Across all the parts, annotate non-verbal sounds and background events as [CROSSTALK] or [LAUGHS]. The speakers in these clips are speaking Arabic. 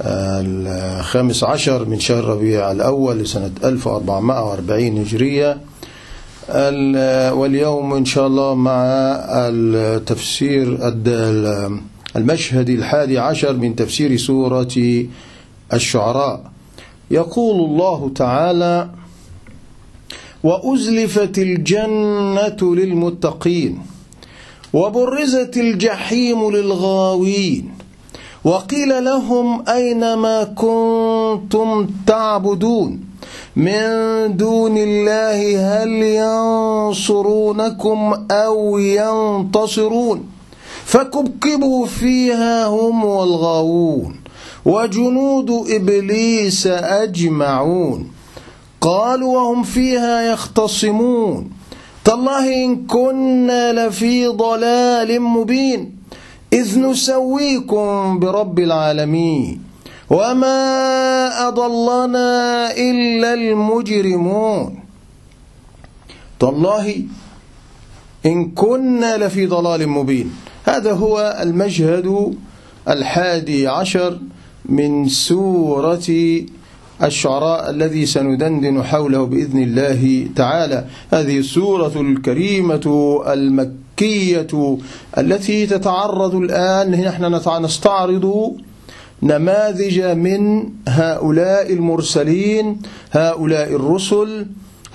الخامس عشر من شهر ربيع الأول لسنة 1440 هجرية. واليوم إن شاء الله مع التفسير المشهد الحادي عشر من تفسير سورة الشعراء. يقول الله تعالى وأزلفت الجنة للمتقين وبرزت الجحيم للغاوين وقيل لهم أين ما كنتم تعبدون؟ من دون الله هل ينصرونكم أو ينتصرون؟ فكبكبوا فيها هم والغاوون وجنود إبليس أجمعون. قالوا وهم فيها يختصمون. تالله إن كنا لفي ضلال مبين. إذ نسويكم برب العالمين وما أضلنا إلا المجرمون. تالله إن كنا لفي ضلال مبين. هذا هو المشهد الحادي عشر من سورة الشعراء الذي سندندن حوله بإذن الله تعالى. هذه السورة الكريمة المكية. التي تتعرض الآن نحن نستعرض نماذج من هؤلاء المرسلين هؤلاء الرسل.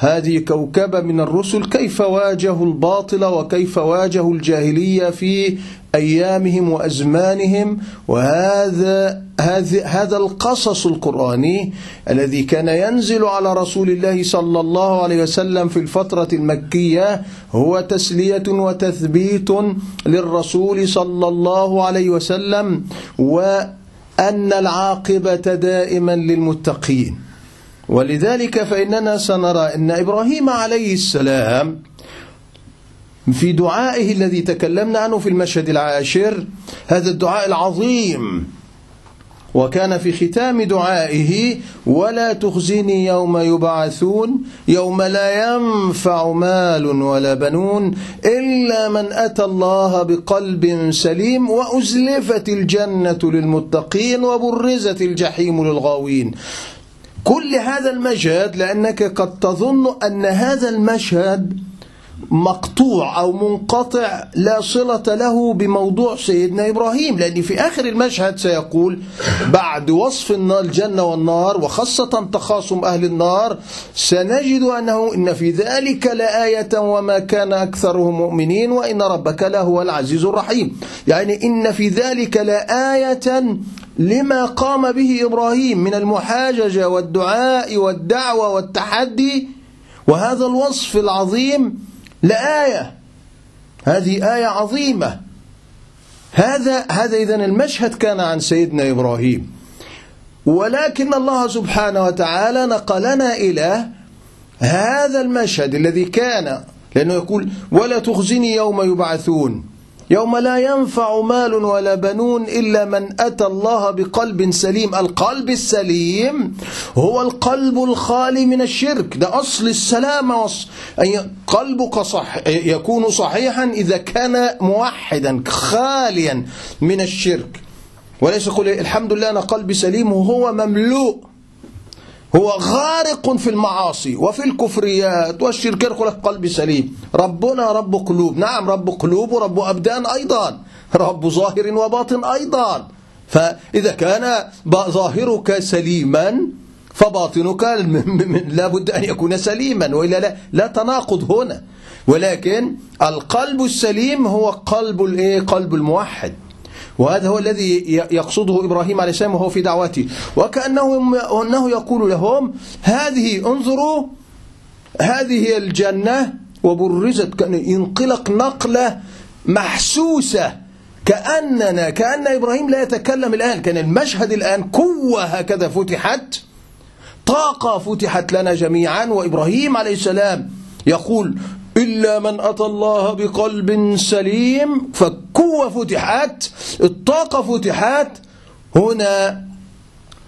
هذه كوكبة من الرسل كيف واجهوا الباطل وكيف واجهوا الجاهلية في أيامهم وأزمانهم؟ وهذا هذا هذا القصص القرآني الذي كان ينزل على رسول الله صلى الله عليه وسلم في الفترة المكية هو تسلية وتثبيت للرسول صلى الله عليه وسلم وأن العاقبة دائما للمتقين. ولذلك فإننا سنرى أن إبراهيم عليه السلام في دعائه الذي تكلمنا عنه في المشهد العاشر هذا الدعاء العظيم. وكان في ختام دعائه ولا تخزني يوم يبعثون يوم لا ينفع مال ولا بنون إلا من أتى الله بقلب سليم وأزلفت الجنة للمتقين وبرزت الجحيم للغاوين. كل هذا المشهد لأنك قد تظن أن هذا المشهد مقطوع أو منقطع لا صلة له بموضوع سيدنا إبراهيم لأن في آخر المشهد سيقول بعد وصف الجنة والنار وخاصة تخاصم أهل النار سنجد أنه إن في ذلك لآية وما كان أكثرهم مؤمنين وإن ربك لهو العزيز الرحيم. يعني إن في ذلك لآية لما قام به إبراهيم من المحاججة والدعاء والدعوة والتحدي وهذا الوصف العظيم لآية. هذه آية عظيمة. هذا هذا إذا المشهد كان عن سيدنا إبراهيم. ولكن الله سبحانه وتعالى نقلنا إلى هذا المشهد الذي كان لأنه يقول ولا تخزني يوم يبعثون يوم لا ينفع مال ولا بنون إلا من أتى الله بقلب سليم. القلب السليم هو القلب الخالي من الشرك. ده أصل السلامة أي قلبك صح يكون صحيحا إذا كان موحدا خاليا من الشرك. وليس يقول الحمد لله أنا قلبي سليم وهو مملوء. هو غارق في المعاصي وفي الكفريات والشرك يقول لك قلبي سليم. ربنا رب قلوب. نعم رب قلوب ورب أبدان أيضا. رب ظاهر وباطن أيضا. فإذا كان ظاهرك سليما فباطنك لا بد أن يكون سليما. وإلا لا, لا تناقض هنا. ولكن القلب السليم هو قلب قلب الموحد. وهذا هو الذي يقصده إبراهيم عليه السلام وهو في دعوته وكأنه أنه يقول لهم هذه انظروا هذه هي الجنة وبرزت ينقلق نقلة محسوسة. كأننا كأن إبراهيم لا يتكلم الآن كأن المشهد الآن قوة هكذا فتحت الطاقة فتحت لنا جميعا. وإبراهيم عليه السلام يقول إلا من أتى الله بقلب سليم فالقوة فتحت الطاقة فتحت هنا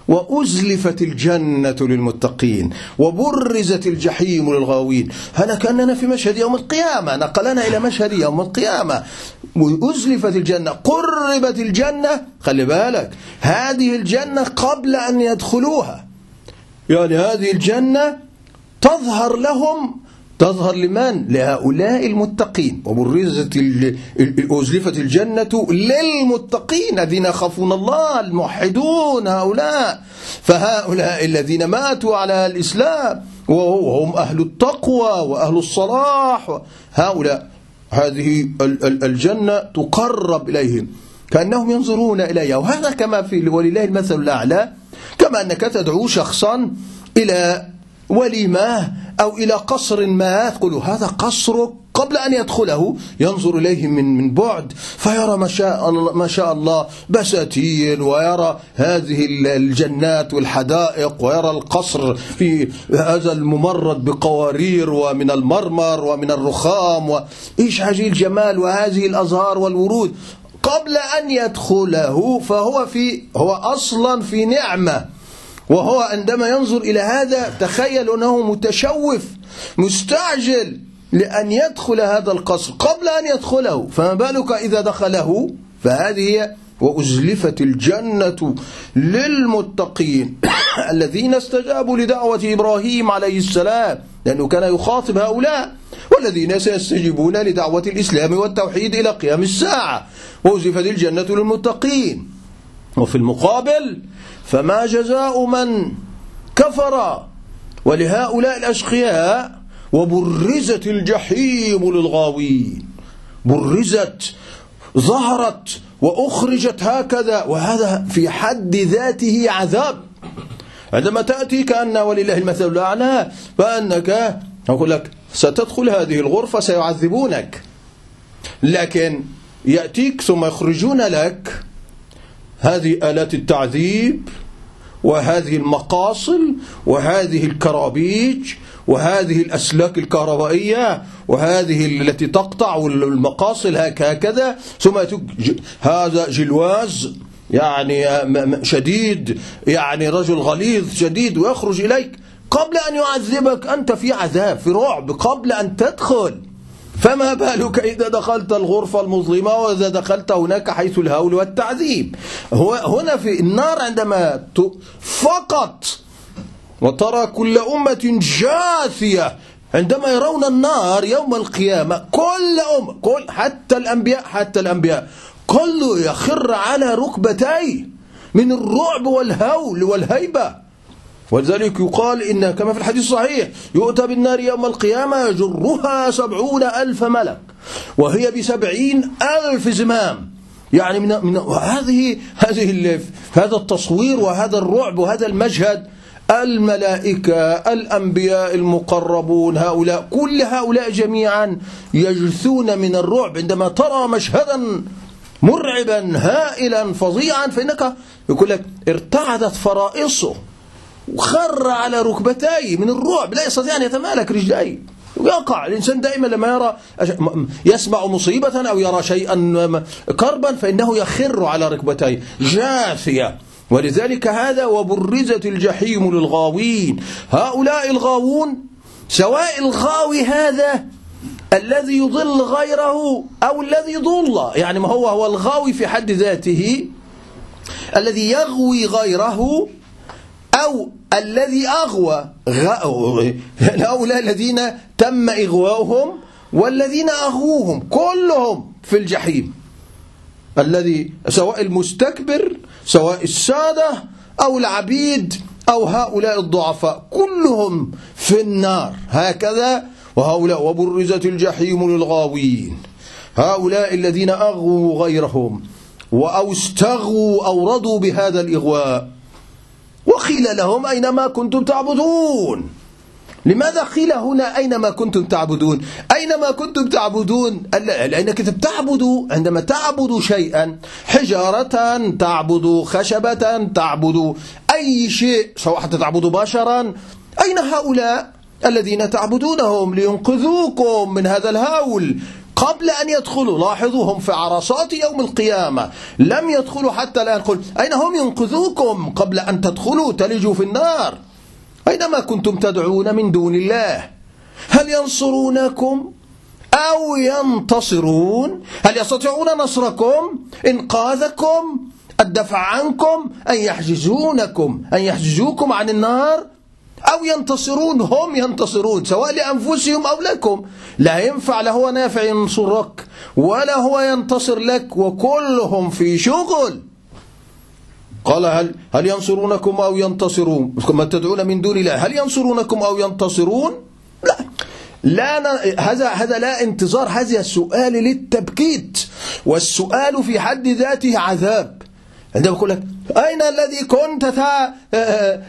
وأزلفت الجنة للمتقين وبرزت الجحيم للغاوين. هنا كأننا في مشهد يوم القيامة نقلنا إلى مشهد يوم القيامة. وأزلفت الجنة قربت الجنة خلي بالك هذه الجنة قبل أن يدخلوها. يعني هذه الجنة تظهر لهم تظهر لمن؟ لهؤلاء المتقين. وبرزت أزلفت الجنة للمتقين الذين يخافون الله الموحدون هؤلاء. فهؤلاء الذين ماتوا على الإسلام وهم أهل التقوى وأهل الصلاح. هؤلاء هذه الجنة تقرب إليهم. كأنهم ينظرون إليها وهذا كما في ولله المثل الأعلى. كما أنك تدعو شخصا إلى وليمة أو إلى قصر ما تقول هذا قصرك قبل أن يدخله ينظر إليه من من بعد فيرى ما شاء ما شاء الله بساتين ويرى هذه الجنات والحدائق ويرى القصر في هذا الممرد بقوارير ومن المرمر ومن الرخام وإيش هذه الجمال وهذه الأزهار والورود قبل أن يدخله فهو في هو أصلا في نعمة وهو عندما ينظر إلى هذا تخيل أنه متشوف مستعجل لأن يدخل هذا القصر قبل أن يدخله. فما بالك إذا دخله؟ فهذه وأزلفت الجنة للمتقين [COUGHS] الذين استجابوا لدعوة إبراهيم عليه السلام لأنه كان يخاطب هؤلاء والذين سيستجيبون لدعوة الإسلام والتوحيد إلى قيام الساعة. وأزلفت الجنة للمتقين. وفي المقابل فما جزاء من كفر ولهؤلاء الأشقياء وبرزت الجحيم للغاوين. برزت ظهرت وأخرجت هكذا وهذا في حد ذاته عذاب. عندما تأتي كأن ولله المثل الأعلى فأنك أقول لك ستدخل هذه الغرفة سيعذبونك. لكن يأتيك ثم يخرجون لك هذه آلات التعذيب وهذه المقاصل وهذه الكرابيج وهذه الأسلاك الكهربائية وهذه التي تقطع المقاصل هكذا. ثم هذا جلواز يعني شديد يعني رجل غليظ شديد ويخرج إليك قبل أن يعذبك أنت في عذاب في رعب قبل أن تدخل. فما بالك إذا دخلت الغرفة المظلمة وإذا دخلت هناك حيث الهول والتعذيب؟ هو هنا في النار عندما فقط وترى كل أمة جاثية عندما يرون النار يوم القيامة كل أمة كل حتى الأنبياء حتى الأنبياء كله يخر على ركبتيه من الرعب والهول والهيبة. ولذلك يقال إن كما في الحديث الصحيح يؤتى بالنار يوم القيامة يجرها سبعون ألف ملك وهي بسبعين ألف زمام. يعني من, من هذه هذه هذا التصوير وهذا الرعب وهذا المشهد الملائكة الأنبياء المقربون هؤلاء كل هؤلاء جميعا يجثون من الرعب. عندما ترى مشهدا مرعبا هائلا فظيعا فإنك يقول لك ارتعدت فرائصه. وخر على ركبتيه من الرعب لا يستطيع أن يتمالك رجليه يقع الإنسان دائما لما يرى يسمع مصيبة أو يرى شيئا كربا فإنه يخر على ركبتيه جاثية ولذلك هذا وبرزت الجحيم للغاوين. هؤلاء الغاوون سواء الغاوي هذا الذي يضل غيره أو الذي ضل يعني ما هو هو الغاوي في حد ذاته الذي يغوي غيره أو الذي أغوى هؤلاء الذين تم إغواؤهم والذين أغووهم كلهم في الجحيم. الذي سواء المستكبر سواء السادة أو العبيد أو هؤلاء الضعفاء كلهم في النار. هكذا وهؤلاء وبرزت الجحيم للغاوين. هؤلاء الذين أغووا غيرهم أو استغوا أو رضوا بهذا الإغواء. وقيل لهم أينما كنتم تعبدون؟ لماذا قيل هنا أينما كنتم تعبدون؟ أينما كنتم تعبدون؟ لأنك تعبد عندما تعبد شيئا حجارة تعبد خشبة تعبد أي شيء سواء حتى تعبدوا بشرا أين هؤلاء الذين تعبدونهم؟ لينقذوكم من هذا الهول. قبل أن يدخلوا لاحظوا هم في عرصات يوم القيامة. لم يدخلوا حتى الآن قل أين هم؟ ينقذوكم. قبل أن تدخلوا تلجوا في النار. أينما كنتم تدعون من دون الله هل ينصرونكم أو ينتصرون؟ هل يستطيعون نصركم؟ إنقاذكم الدفع عنكم أن يحجزونكم أن يحجزوكم عن النار؟ أو ينتصرون هم ينتصرون سواء لأنفسهم أو لكم. لا ينفع لا هو نافع ينصرك ولا هو ينتصر لك وكلهم في شغل. قال هل هل ينصرونكم أو ينتصرون؟ كما تدعون من دون الله. هل ينصرونكم أو ينتصرون؟ لا. لا. هذا هذا لا انتظار هذا السؤال للتبكيت والسؤال في حد ذاته عذاب. عندما يقول لك أين الذي كنت آه، آه،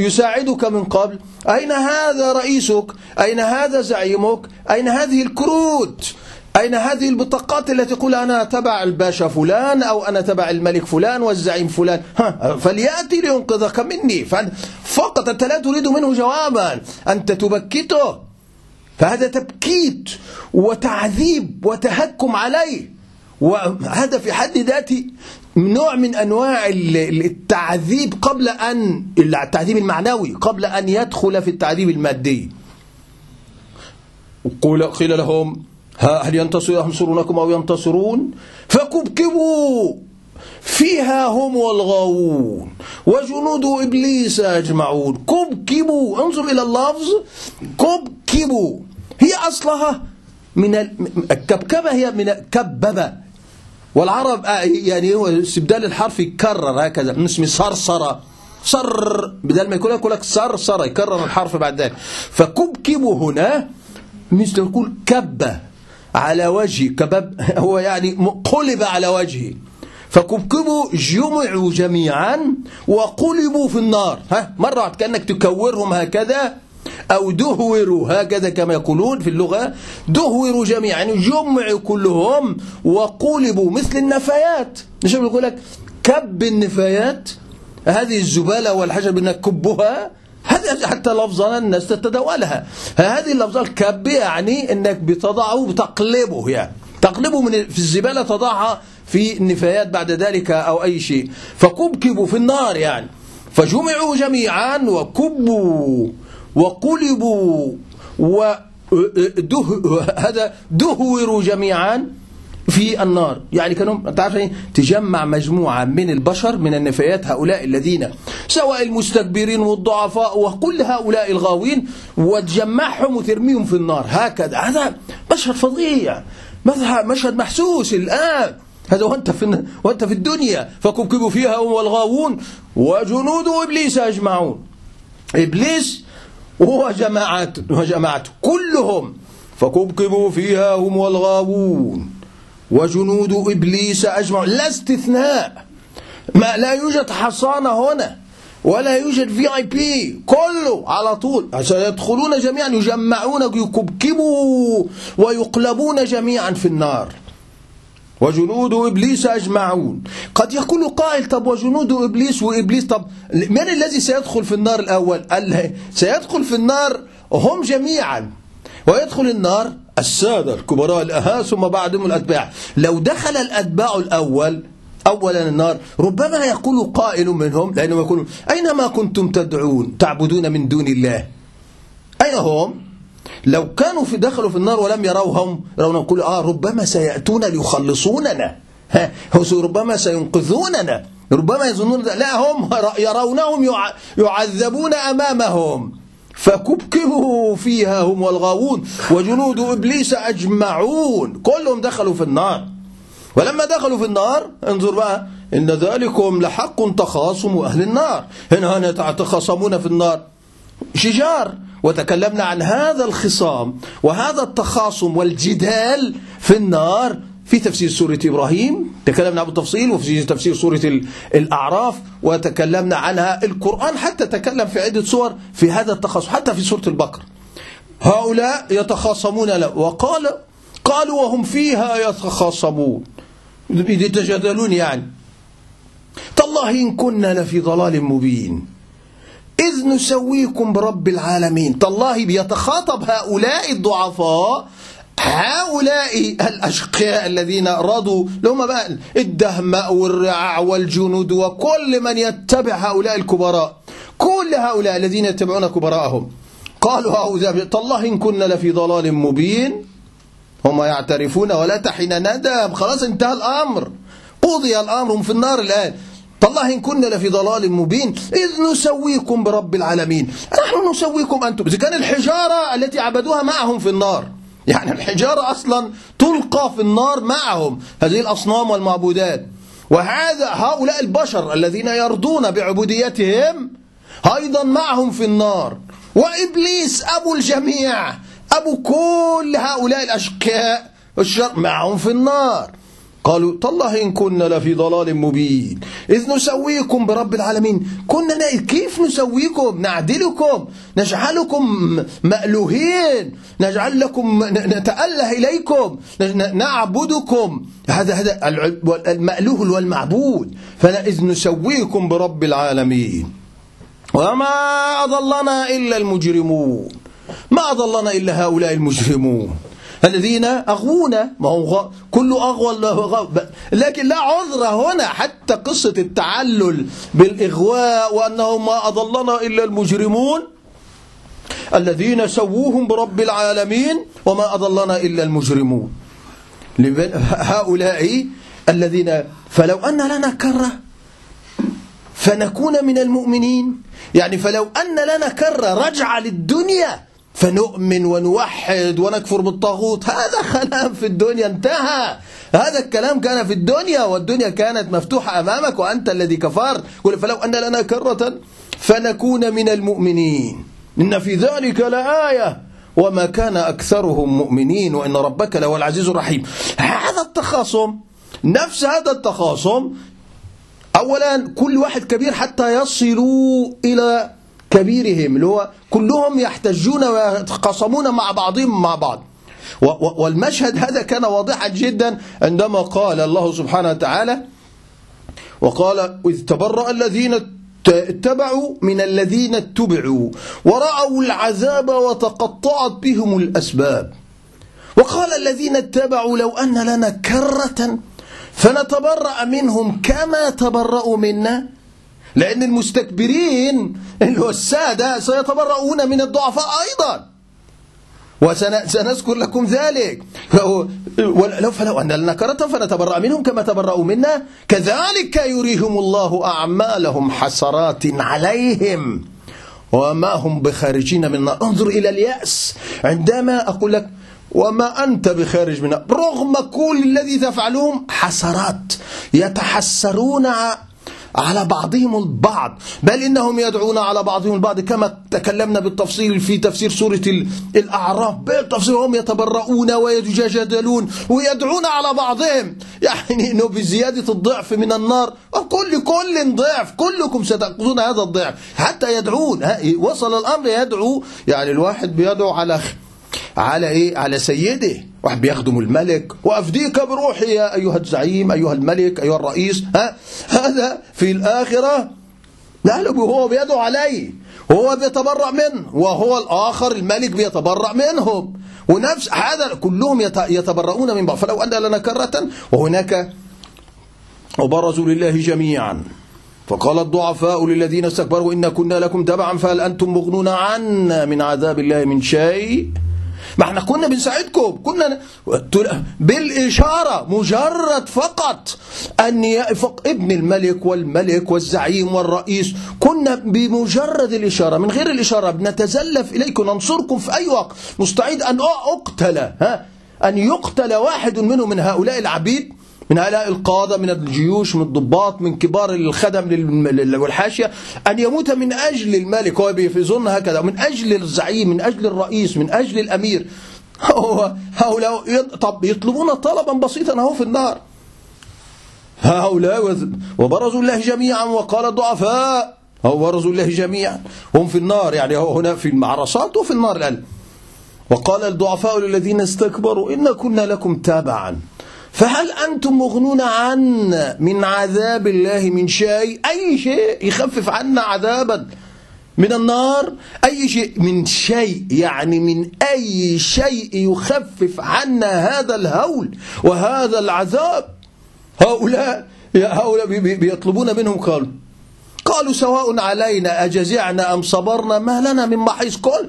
يساعدك من قبل؟ أين هذا رئيسك؟ أين هذا زعيمك؟ أين هذه الكروت؟ أين هذه البطاقات التي تقول أنا تبع الباشا فلان أو أنا تبع الملك فلان والزعيم فلان؟ ها فليأتي لينقذك مني. فقط أنت لا تريد منه جوابا. أنت تبكته. فهذا تبكيت وتعذيب وتهكم عليه. وهذا في حد ذاته نوع من أنواع التعذيب قبل أن التعذيب المعنوي قبل أن يدخل في التعذيب المادي. قيل لهم هل ينتصرونكم أو ينتصرون؟ فكبكبوا فيها هم والغاوون وجنود إبليس أجمعون. كبكبوا انظر إلى اللفظ كبكبوا. هي أصلها من الكبكبة هي من كببة. والعرب آه، يعني هو استبدال الحرف يكرر هكذا من اسم صرصرة. صر بدل ما يقول لك يقول لك صرصرة يكرر الحرف بعد ذلك. فكبكبوا هنا مثل يقول كبة على وجهه كباب هو يعني قلب على وجهه. فكبكبوا جمعوا جميعا وقلبوا في النار. ها مرة كأنك تكورهم هكذا. أو دهوروا هكذا كما يقولون في اللغة. دهوروا جميعا يعني جمعوا كلهم وقلبوا مثل النفايات. نشوف يقول لك؟ كب النفايات. هذه الزبالة والحجر انك كبها. هذه حتى لفظا الناس تتداولها. هذه اللفظة الكب يعني إنك بتضعه بتقلبه يعني. تقلبه من في الزبالة تضعها في النفايات بعد ذلك أو أي شيء. فكبكبوا في النار يعني. فجمعوا جميعا وكبوا. وقلبوا وده هذا دهوروا جميعا في النار. يعني كانوا تعرف؟ تجمع مجموعة من البشر من النفايات هؤلاء الذين سواء المستكبرين والضعفاء وكل هؤلاء الغاوين وتجمعهم وترميهم في النار. هكذا. هذا مشهد فظيع. مشهد محسوس الآن. هذا وأنت في وأنت في الدنيا. فكبكبوا فيها هم والغاوون وجنود إبليس أجمعون. إبليس وجماعات وجماعته كلهم. فكبكبوا فيها هم والغاوون وجنود إبليس أجمعون. لا استثناء. ما لا يوجد حصانة هنا ولا يوجد في اي بي كله على طول. سيدخلون جميعا يجمعون يكبكبوا ويقلبون جميعا في النار. وجنود إبليس أجمعون. قد يقول قائل طب وجنود إبليس وإبليس طب من الذي سيدخل في النار الأول؟ قال سيدخل في النار هم جميعا. ويدخل النار السادة الكبراء الأها ثم بعدهم الأتباع. لو دخل الأتباع الأول أولا النار. ربما يقول قائل منهم لأنهم يقولون أينما كنتم تدعون تعبدون من دون الله؟ أين هم؟ لو كانوا في دخلوا في النار ولم يروهم يرون نقول آه ربما سيأتون ليخلصوننا. ها ربما سينقذوننا. ربما يظنون لا هم يرونهم يعذبون أمامهم. فكبكبوا فيها هم والغاوون وجنود إبليس أجمعون. كلهم دخلوا في النار. ولما دخلوا في النار انظر بقى إن ذلكم لحق تخاصم أهل النار. هنا هنا يتخاصمون في النار. شجار وتكلمنا عن هذا الخصام وهذا التخاصم والجدال في النار في تفسير سورة إبراهيم. تكلمنا بالتفصيل وفي تفسير سورة الأعراف وتكلمنا عنها. القرآن حتى تكلم في عدة صور في هذا التخاصم حتى في سورة البقرة. هؤلاء يتخاصمون له. وقال قالوا وهم فيها يتخاصمون. يتجادلون يعني. تالله إن كنا لفي ضلال مبين. إذ نسويكم برب العالمين. تالله بيتخاطب هؤلاء الضعفاء هؤلاء الأشقياء الذين رضوا لهم بقى الدهماء والرعاع والجنود وكل من يتبع هؤلاء الكبراء. كل هؤلاء الذين يتبعون كبراءهم قالوا هؤلاء تالله إن كنا لفي ضلال مبين. هم يعترفون ولا تحين ندم. خلاص انتهى الأمر. قضي الأمر هم في النار الآن. تالله إن كنا لفي ضلال مبين إذ نسويكم برب العالمين. نحن نسويكم أنتم. إذا كان الحجارة التي عبدوها معهم في النار يعني الحجارة أصلا تلقى في النار معهم هذه الأصنام والمعبودات. وهذا هؤلاء البشر الذين يرضون بعبوديتهم أيضا معهم في النار. وإبليس أبو الجميع أبو كل هؤلاء الأشقياء الشر معهم في النار. قالوا تالله إن كنا لفي ضلال مبين. إذ نسويكم برب العالمين. كنا كيف نسويكم؟ نعدلكم نجعلكم مألوهين. نجعل لكم نتأله إليكم. نعبدكم. هذا هذا المألوه والمعبود. فإذ نسويكم برب العالمين. وما أضلنا إلا المجرمون. ما أضلنا إلا هؤلاء المجرمون. الذين أغونا ما هو كل أغوى لكن لا عذر هنا حتى قصة التعلل بالإغواء وأنه ما أضلنا إلا المجرمون الذين سووهم برب العالمين وما أضلنا إلا المجرمون. هؤلاء الذين فلو أن لنا كرة فنكون من المؤمنين. يعني فلو أن لنا كرة رجع للدنيا. فنؤمن ونوحد ونكفر بالطاغوت. هذا كلام في الدنيا. انتهى. هذا الكلام كان في الدنيا والدنيا كانت مفتوحة أمامك وأنت الذي كفرت. قل فلو أن لنا كرة فنكون من المؤمنين. إن في ذلك لآية. وما كان أكثرهم مؤمنين وإن ربك لهو العزيز الرحيم. هذا التخاصم نفس هذا التخاصم أولا كل واحد كبير حتى يصلوا إلى كبيرهم اللي هو كلهم يحتجون ويتخاصمون مع بعضهم مع بعض. والمشهد هذا كان واضحا جدا عندما قال الله سبحانه وتعالى وقال إذ تبرأ الذين اتبعوا من الذين اتبعوا ورأوا العذاب وتقطعت بهم الأسباب. وقال الذين اتبعوا لو أن لنا كرة فنتبرأ منهم كما تبرأوا منا لأن المستكبرين اللي هو السادة سيتبرؤون من الضعفاء أيضا. وسنذكر لكم ذلك. ولو فلو أن لنا كرة فنتبرأ منهم كما تبرأوا منا. كذلك يريهم الله أعمالهم حسرات عليهم. وما هم بخارجين من النار انظر إلى اليأس. عندما أقول لك وما أنت بخارج منها رغم كل الذي تفعلهم حسرات يتحسرون على بعضهم البعض. بل إنهم يدعون على بعضهم البعض كما تكلمنا بالتفصيل في تفسير سورة الأعراف. بالتفصيل هم يتبرؤون ويتجادلون ويدعون على بعضهم. يعني إنه بزيادة الضعف من النار. وكل كل ضعف. كلكم ستأخذون هذا الضعف. حتى يدعون. وصل الأمر يدعو. يعني الواحد بيدعو على على إيه؟ على سيده واحد بيخدم الملك. وأفديك بروحي يا أيها الزعيم أيها الملك أيها الرئيس. ها؟ هذا في الآخرة. لا هو بيدعو عليه هو بيتبرأ منه. وهو الآخر الملك بيتبرأ منهم ونفس هذا كلهم يتبرؤون من بعض. فلو أن لنا كرة وهناك وبرزوا لله جميعا. فقال الضعفاء للذين استكبروا إن كنا لكم تبعا فهل أنتم مغنون عنا من عذاب الله من شيء؟ ما إحنا كنا بنساعدكم. كنا بالإشارة مجرد فقط أن ابن الملك والملك والزعيم والرئيس. كنا بمجرد الإشارة. من غير الإشارة بنتزلف إليكم ننصركم في أي وقت. مستعد أن أقتل ها؟ أن يقتل واحد منهم من هؤلاء العبيد. من هؤلاء القادة من الجيوش من الضباط من كبار الخدم والحاشية أن يموت من أجل الملك. هو بيظن هكذا من أجل الزعيم من أجل الرئيس من أجل الأمير. هؤلاء طب يطلبون طلبا بسيطا أهو في النار. هؤلاء وبرزوا الله جميعا وقال الضعفاء هو برزوا الله جميعا. هم في النار يعني هو هنا في المعرصات وفي النار الآن. وقال الضعفاء للذين استكبروا إن كنا لكم تابعا. فهل أنتم مغنون عنا من عذاب الله من شيء؟ أي شيء يخفف عنا عذابا من النار؟ أي شيء من شيء يعني من أي شيء يخفف عنا هذا الهول وهذا العذاب؟ هؤلاء هؤلاء بيطلبون منهم قالوا. قالوا سواء علينا أجزعنا أم صبرنا؟ ما لنا من محيص. كل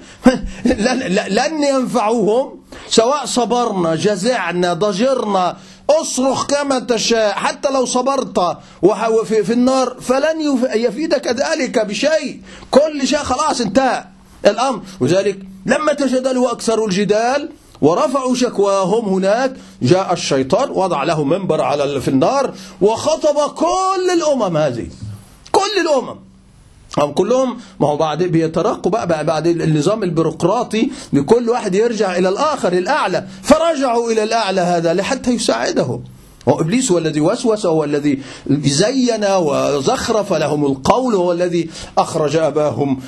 [LAUGHS] لن ينفعوهم. سواء صبرنا جزعنا ضجرنا أصرخ كما تشاء حتى لو صبرت في النار فلن يفيدك ذلك بشيء. كل شيء خلاص انتهى الأمر. وذلك لما تجادلوا أكثر الجدال ورفعوا شكواهم هناك جاء الشيطان وضع له منبر على في النار وخطب كل الأمم هذه. كل الأمم. هم كلهم ما هو بعد بيترقوا بقى بعد النظام البيروقراطي بكل واحد يرجع إلى الآخر الأعلى. فرجعوا إلى الأعلى هذا لحتى يساعده. وإبليس هو الذي وسوس هو الذي زين وزخرف لهم القول هو الذي أخرج أباهم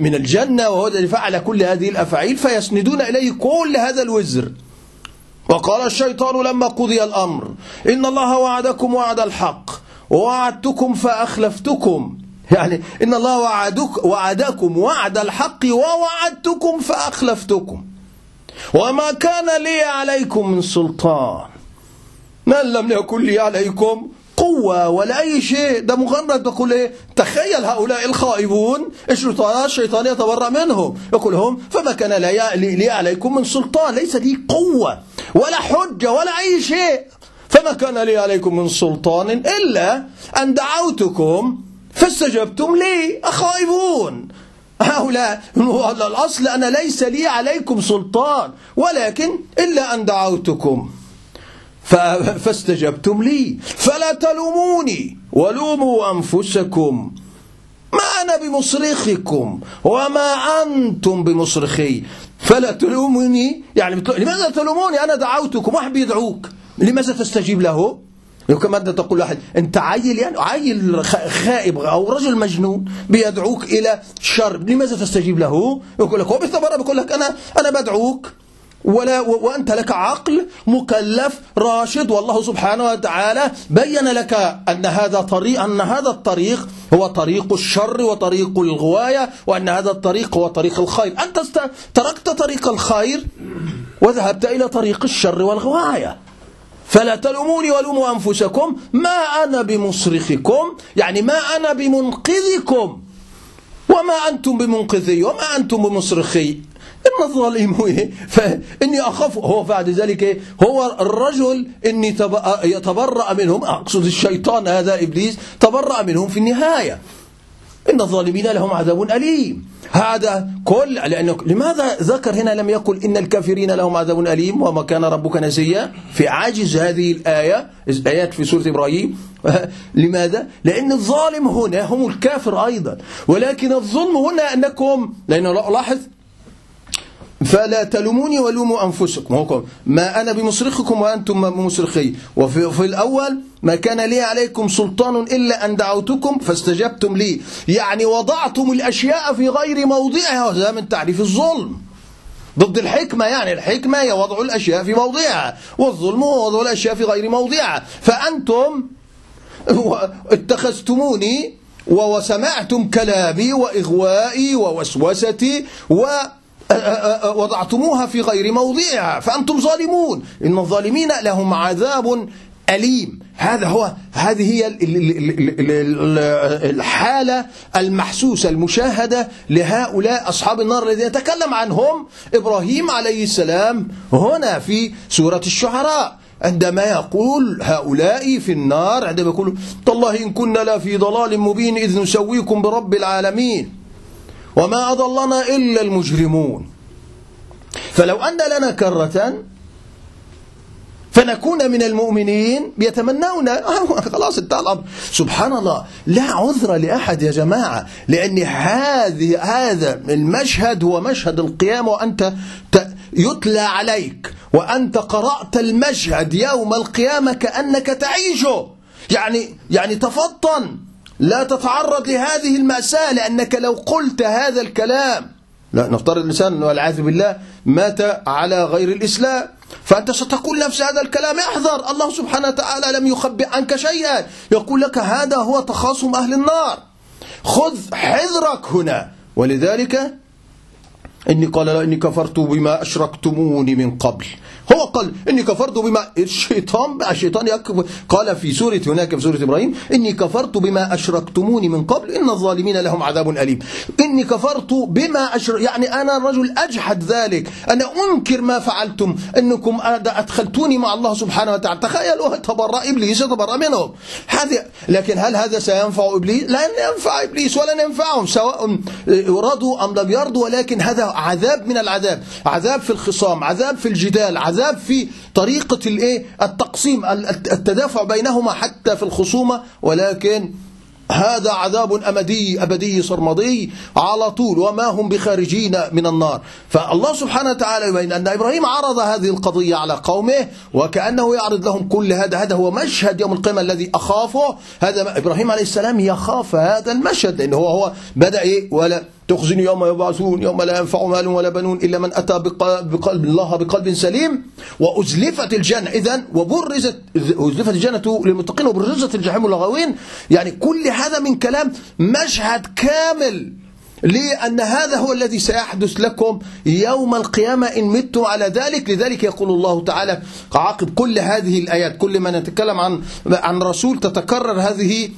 من الجنة وهو الذي فعل كل هذه الأفعيل فيسندون إليه كل هذا الوزر. وقال الشيطان لما قضي الأمر إن الله وعدكم وعد الحق ووعدتكم فأخلفتكم. يعني إن الله وعدك وعدكم وعد الحق ووعدتكم فأخلفتكم. وما كان لي عليكم من سلطان. من لم يكن لي عليكم قوة ولا أي شيء. ده مجرد بقول إيه؟ تخيل هؤلاء الخائبون. الشيطان؟ الشيطان يتبرأ منهم. يقول لهم فما كان لي عليكم من سلطان. ليس لي قوة ولا حجة ولا أي شيء. فما كان لي عليكم من سلطان إلا أن دعوتكم فاستجبتم لي أخائبون. هؤلاء الأصل أنا ليس لي عليكم سلطان ولكن إلا أن دعوتكم. فاستجبتم لي. فلا تلوموني ولوموا أنفسكم. ما أنا بمصرخكم وما أنتم بمصرخي. فلا تلوموني يعني لماذا تلوموني؟ أنا دعوتكم واحد بيدعوك. لماذا تستجيب له؟ كما أنت تقول واحد أنت عيل يعني عيل خائب أو رجل مجنون بيدعوك إلى شر لماذا تستجيب له؟ يقول لك هو بيختبر بيقول لك أنا أنا بدعوك ولا وأنت لك عقل مكلف راشد والله سبحانه وتعالى بين لك أن هذا طريق أن هذا الطريق هو طريق الشر وطريق الغواية وأن هذا الطريق هو طريق الخير. أنت تركت طريق الخير وذهبت إلى طريق الشر والغواية. فلا تلوموني ولوموا أنفسكم. ما أنا بمصرخكم يعني ما أنا بمنقذكم. وما أنتم بمنقذي وما أنتم بمصرخي. إن الظالم [LAUGHS] فإني أخاف. هو بعد ذلك هو الرجل إني يتبرأ منهم. أقصد الشيطان هذا إبليس تبرأ منهم في النهاية. إن الظالمين لهم عذاب أليم. هذا كل لأنه لماذا ذكر هنا لم يقل إن الكافرين لهم عذاب أليم وما كان ربك نسيا؟ في عاجز هذه الآية آيات في سورة إبراهيم. [LAUGHS] لماذا؟ لأن الظالم هنا هم الكافر أيضا. ولكن الظلم هنا أنكم لأنه لاحظ فلا تلوموني ولوموا أنفسكم. ما أنا بمصرخكم وأنتم بمصرخي. وفي في الأول ما كان لي عليكم سلطان إلا أن دعوتكم فاستجبتم لي. يعني وضعتم الأشياء في غير موضعها. وهذا من تعريف الظلم. ضد الحكمة يعني الحكمة هي وضع الأشياء في موضعها. والظلم هو وضع الأشياء في غير موضعها. فأنتم اتخذتموني وسمعتم كلامي وإغوائي ووسوستي و وضعتموها في غير موضعها. فأنتم ظالمون. إن الظالمين لهم عذاب أليم. هذا هو هذه هي الحالة المحسوسة المشاهدة لهؤلاء أصحاب النار الذين يتكلم عنهم إبراهيم عليه السلام هنا في سورة الشعراء عندما يقول هؤلاء في النار عندما يقول تالله إن كنا لفي ضلال مبين إذ نسويكم برب العالمين وما أضلنا إلا المجرمون فلو أن لنا كرة فنكون من المؤمنين بيتمنون خلاص انتهى الأمر سبحان الله لا عذر لأحد يا جماعة لأن هذه هذا المشهد هو مشهد القيامة وأنت يتلى عليك وأنت قرأت المشهد يوم القيامة كأنك تعيشه. يعني يعني تفطن. لا تتعرض لهذه المأساة لأنك لو قلت هذا الكلام. لا نفترض الإنسان والعياذ بالله مات على غير الإسلام. فأنت ستقول نفس هذا الكلام احذر. الله سبحانه وتعالى لم يخبئ عنك شيئا. يقول لك هذا هو تخاصم أهل النار. خذ حذرك هنا. ولذلك إني قال إني كفرت بما أشركتموني من قبل. هو قال إني كفرت بما الشيطان الشيطان قال في سورة هناك في سورة إبراهيم إني كفرت بما أشركتموني من قبل إن الظالمين لهم عذاب أليم. إني كفرت بما أشرك يعني أنا الرجل أجحد ذلك. أنا أنكر ما فعلتم. أنكم أدخلتوني مع الله سبحانه وتعالى. تخيلوا تبرأ إبليس تبرأ منهم. هذا لكن هل هذا سينفع إبليس؟ لا ينفع إبليس ولا ينفعهم سواء رضوا أم لم يرضوا ولكن هذا عذاب من العذاب. عذاب في الخصام عذاب في الجدال عذاب عذاب في طريقة الايه؟ التقسيم التدافع بينهما حتى في الخصومة. ولكن هذا عذاب أمدي أبدي صرمدي على طول. وما هم بخارجين من النار. فالله سبحانه وتعالى يبين أن إبراهيم عرض هذه القضية على قومه وكأنه يعرض لهم كل هذا. هذا هو مشهد يوم القيامة الذي أخافه. هذا إبراهيم عليه السلام يخاف هذا المشهد لأنه هو, هو بدأ إيه؟ ولا تخزن يوم يبعثون يوم لا ينفع مال ولا بنون إلا من أتى بقلب الله بقلب سليم وأزلفت الجنة. إذا وبرزت أزلفت الجنة للمتقين وبرزت الجحيم للغاوين. يعني كل هذا من كلام مشهد كامل لأن هذا هو الذي سيحدث لكم يوم القيامة إن متم على ذلك. لذلك يقول الله تعالى عاقب كل هذه الآيات. كل ما نتكلم عن عن رسول تتكرر هذه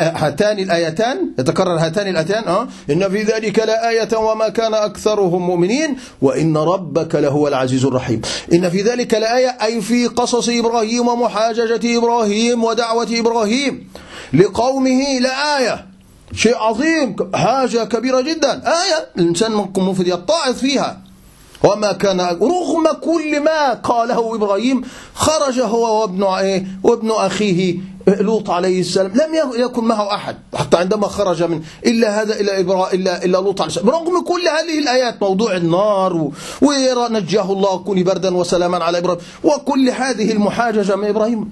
هاتان الآيتان. يتكرر هاتان الآيتان. أه؟ إن في ذلك لآية وما كان أكثرهم مؤمنين. وإن ربك لهو العزيز الرحيم. إن في ذلك لآية. أي في قصص إبراهيم ومحاججة إبراهيم ودعوة إبراهيم لقومه لآية. شيء عظيم حاجة كبيرة جدا. آية الإنسان ممكن يتعظ فيها. وما كان رغم كل ما قاله إبراهيم خرج هو وابن إيه وابن أخيه لوط عليه السلام. لم يكن معه أحد حتى عندما خرج من إلا هذا إلا إبراهيم إلا إلا لوط عليه السلام. رغم كل هذه الآيات موضوع النار ونجاه الله كوني بردا وسلاما على إبراهيم. وكل هذه المحاججة من إبراهيم.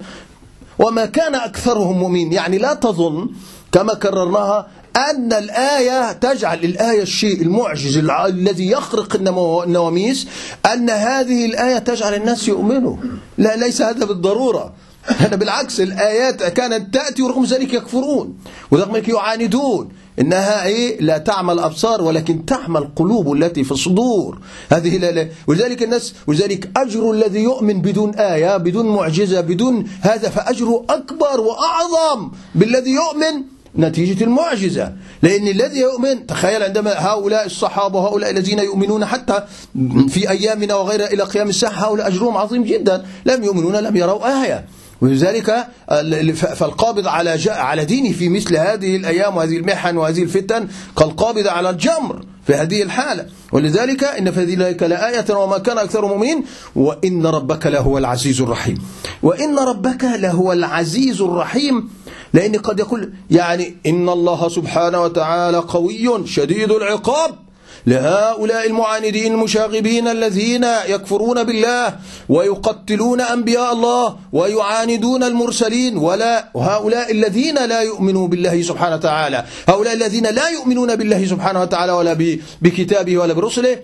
وما كان أكثرهم مؤمنين. يعني لا تظن كما كررناها أن الآية تجعل الآية الشيء المعجز الذي يخرق النواميس أن هذه الآية تجعل الناس يؤمنوا. لا ليس هذا بالضرورة. [LAUGHS] أنا بالعكس الآيات كانت تأتي ورغم ذلك يكفرون. ورغم ذلك يعاندون. إنها إيه؟ لا تعمل أبصار ولكن تعمل القلوب التي في الصدور. هذه لا لا. ولذلك الناس ولذلك أجر الذي يؤمن بدون آية بدون معجزة بدون هذا فأجره أكبر وأعظم بالذي يؤمن نتيجة المعجزة. لأن الذي يؤمن تخيل عندما هؤلاء الصحابة وهؤلاء الذين يؤمنون حتى في أيامنا وغيرها إلى قيام الساعة هؤلاء أجرهم عظيم جدا. لم يؤمنون لم يروا آية. ولذلك فالقابض على على دينه في مثل هذه الأيام وهذه المحن وهذه الفتن كالقابض على الجمر في هذه الحالة. ولذلك إن في ذلك لآية وما كان أكثر مؤمنين وإن ربك لهو العزيز الرحيم. وإن ربك لهو العزيز الرحيم لأن قد يقول يعني إن الله سبحانه وتعالى قوي شديد العقاب لهؤلاء المعاندين المشاغبين الذين يكفرون بالله ويقتلون أنبياء الله ويعاندون المرسلين ولا وهؤلاء الذين لا يؤمنون بالله سبحانه وتعالى هؤلاء الذين لا يؤمنون بالله سبحانه وتعالى ولا بكتابه ولا برسله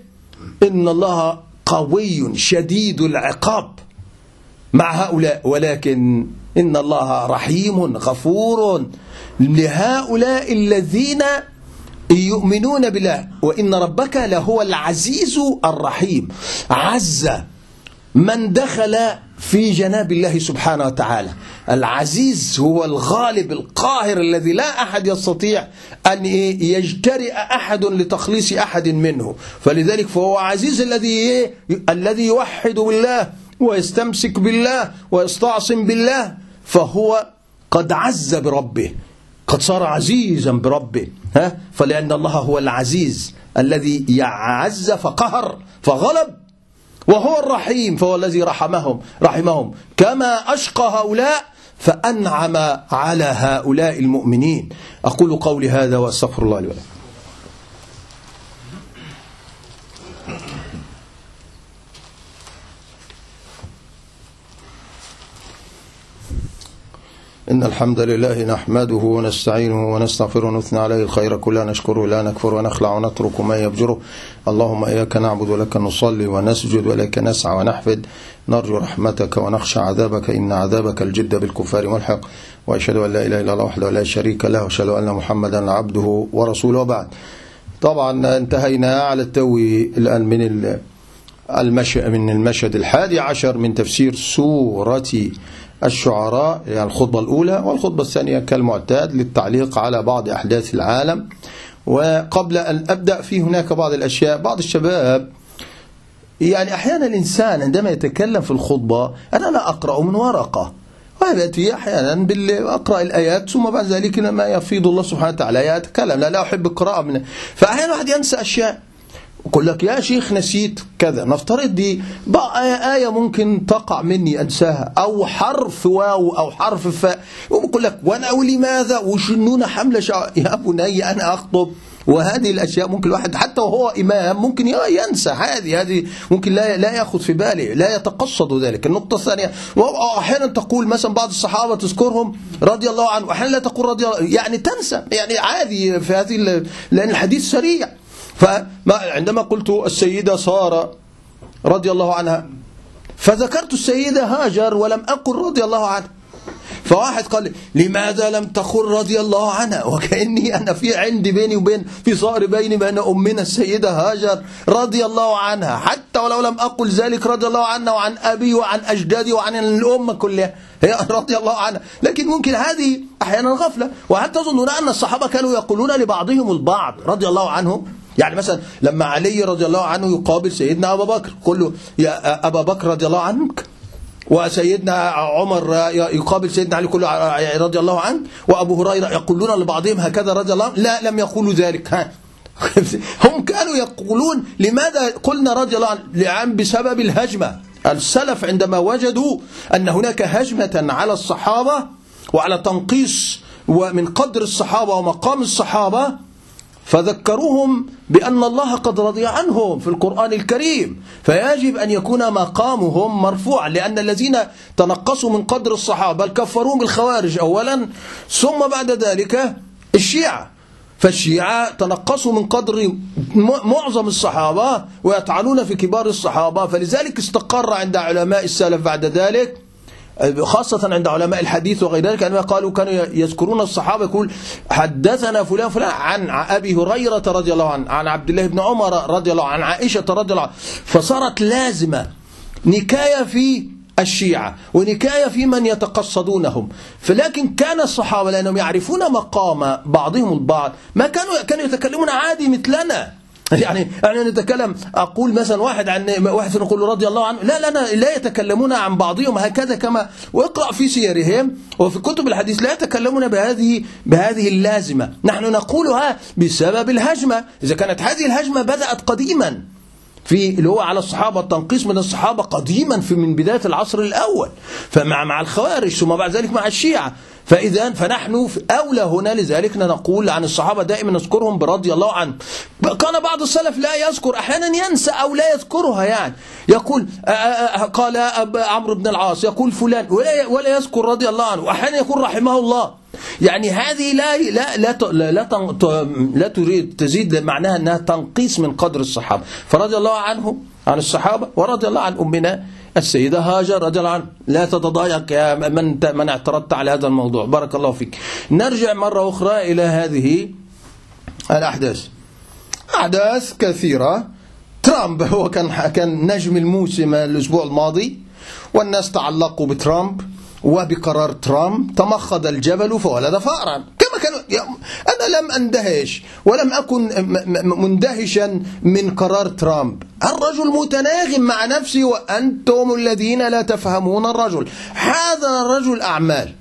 إن الله قوي شديد العقاب مع هؤلاء ولكن إن الله رحيم غفور لهؤلاء الذين يؤمنون بالله وإن ربك لهو العزيز الرحيم. عز من دخل في جناب الله سبحانه وتعالى. العزيز هو الغالب القاهر الذي لا أحد يستطيع أن يجترئ أحد لتخليص أحد منه. فلذلك فهو عزيز الذي الذي يوحد بالله. ويستمسك بالله ويستعصم بالله فهو قد عز بربه قد صار عزيزا بربه ها؟ فلأن الله هو العزيز الذي يعز فقهر فغلب وهو الرحيم فهو الذي رحمهم رحمهم. كما أشقى هؤلاء فأنعم على هؤلاء المؤمنين. أقول قولي هذا وأستغفر الله لي ولكم. إن الحمد لله نحمده ونستعينه ونستغفره ونثنى عليه الخير. كله نشكره لا نكفر ونخلع ونترك ما يبجره اللهم إياك نعبد ولك نصلي ونسجد ولك نسعى ونحفد. نرجو رحمتك ونخشى عذابك. إن عذابك الجد بالكفار ملحق وأشهد أن لا إله إلا الله وحده لا شريك له. وأشهد أن محمدا عبده ورسوله. وبعد. طبعا انتهينا على التوي الآن. من المشهد الحادي عشر من تفسير سورة الشعراء يعني الخطبة الأولى والخطبة الثانية كالمعتاد للتعليق على بعض أحداث العالم. وقبل أن أبدأ في هناك بعض الأشياء بعض الشباب يعني أحيانا الإنسان عندما يتكلم في الخطبة أنا لا أقرأ من ورقة. ويأتي أحيانا أقرأ الآيات ثم بعد ذلك لما يفيض الله سبحانه وتعالى يتكلم لا لا أحب القراءة من. فأحيانا واحد ينسى أشياء. يقول لك يا شيخ نسيت كذا. نفترض دي بقى آية ممكن تقع مني أنساها أو حرف واو أو حرف فاء. يقول لك وأنا ولماذا وشنون حملة شعر يا بني أنا أخطب. وهذه الأشياء ممكن الواحد حتى وهو إمام ممكن ينسى. هذه هذه ممكن لا لا يأخذ في باله لا يتقصد ذلك. النقطة الثانية أحيانا تقول مثلا بعض الصحابة تذكرهم رضي الله عنه واحيانا لا تقول رضي الله يعني تنسى. يعني عادي في هذه لأن الحديث سريع. فعندما قلت السيدة سارة رضي الله عنها فذكرت السيدة هاجر ولم أقل رضي الله عنها فواحد قال لي لماذا لم تقل رضي الله عنها؟ [LAUGHS] وكأني أنا في عندي بيني وبين في صار بيني بين أمنا السيدة هاجر رضي الله عنها. حتى ولو لم أقل ذلك رضي الله عنها وعن أبي وعن أجدادي وعن الأمة كلها هي [LAUGHS] رضي الله عنها. لكن ممكن هذه أحيانا غفلة. وحتى تظنون أن الصحابة كانوا يقولون لبعضهم البعض رضي الله عنهم؟ يعني مثلا لما علي رضي الله عنه يقابل سيدنا أبا بكر قل له يا أبا بكر رضي الله عنك وسيدنا عمر يقابل سيدنا علي كله رضي الله عنه وأبو هريرة يقولون لبعضهم هكذا رضي الله عنه لا لم يقولوا ذلك. ها. [LAUGHS] هم كانوا يقولون لماذا قلنا رضي الله عنه؟ بسبب الهجمة. السلف عندما وجدوا أن هناك هجمة على الصحابة وعلى تنقيص ومن قدر الصحابة ومقام الصحابة فذكروهم بأن الله قد رضي عنهم في القرآن الكريم. فيجب أن يكون مقامهم مرفوعا لأن الذين تنقصوا من قدر الصحابة كفروا بالخوارج أولا ثم بعد ذلك الشيعة. فالشيعة تنقصوا من قدر معظم الصحابة ويطعنون في كبار الصحابة فلذلك استقر عند علماء السلف بعد ذلك. خاصة عند علماء الحديث وغير ذلك عندما قالوا كانوا يذكرون الصحابة يقول حدثنا فلان فلان عن أبي هريرة رضي الله عنه عن عبد الله بن عمر رضي الله عنه عن عائشة رضي الله عنه فصارت لازمة نكاية في الشيعة ونكاية في من يتقصدونهم. فلكن كان الصحابة لأنهم يعرفون مقام بعضهم البعض ما كانوا كانوا يتكلمون عادي مثلنا. يعني يعني نتكلم أقول مثلا واحد عن واحد نقول رضي الله عنه لا لا لا يتكلمون عن بعضهم هكذا كما واقرا في سيرهم وفي كتب الحديث لا يتكلمون بهذه بهذه اللازمة. نحن نقولها بسبب الهجمة. إذا كانت هذه الهجمة بدأت قديما في اللي هو على الصحابة التنقيص من الصحابة قديما في من بداية العصر الأول. فمع مع الخوارج ثم بعد ذلك مع الشيعة. فإذا فنحن أولى هنا لذلك نقول عن الصحابة دائما نذكرهم برضي الله عنه. كان بعض السلف لا يذكر أحيانا ينسى أو لا يذكرها يعني. يقول قال عمرو بن العاص يقول فلان ولا ولا يذكر رضي الله عنه. وأحيانا يقول رحمه الله. يعني هذه لا لا لا لا, لا, لا تريد تزيد معناها أنها تنقيص من قدر الصحابة. فرضي الله عنهم عن الصحابة ورضي الله عن أمنا. السيدة هاجر رضي الله لا تتضايق يا من من اعترضت على هذا الموضوع. بارك الله فيك. نرجع مرة أخرى إلى هذه الأحداث. أحداث كثيرة. ترامب هو كان كان نجم الموسم الأسبوع الماضي والناس تعلقوا بترامب وبقرار ترامب تمخض الجبل فولد فأرا. كانوا أنا لم أندهش ولم أكن مندهشا من قرار ترامب. الرجل متناغم مع نفسه وأنتم الذين لا تفهمون الرجل. هذا رجل أعمال.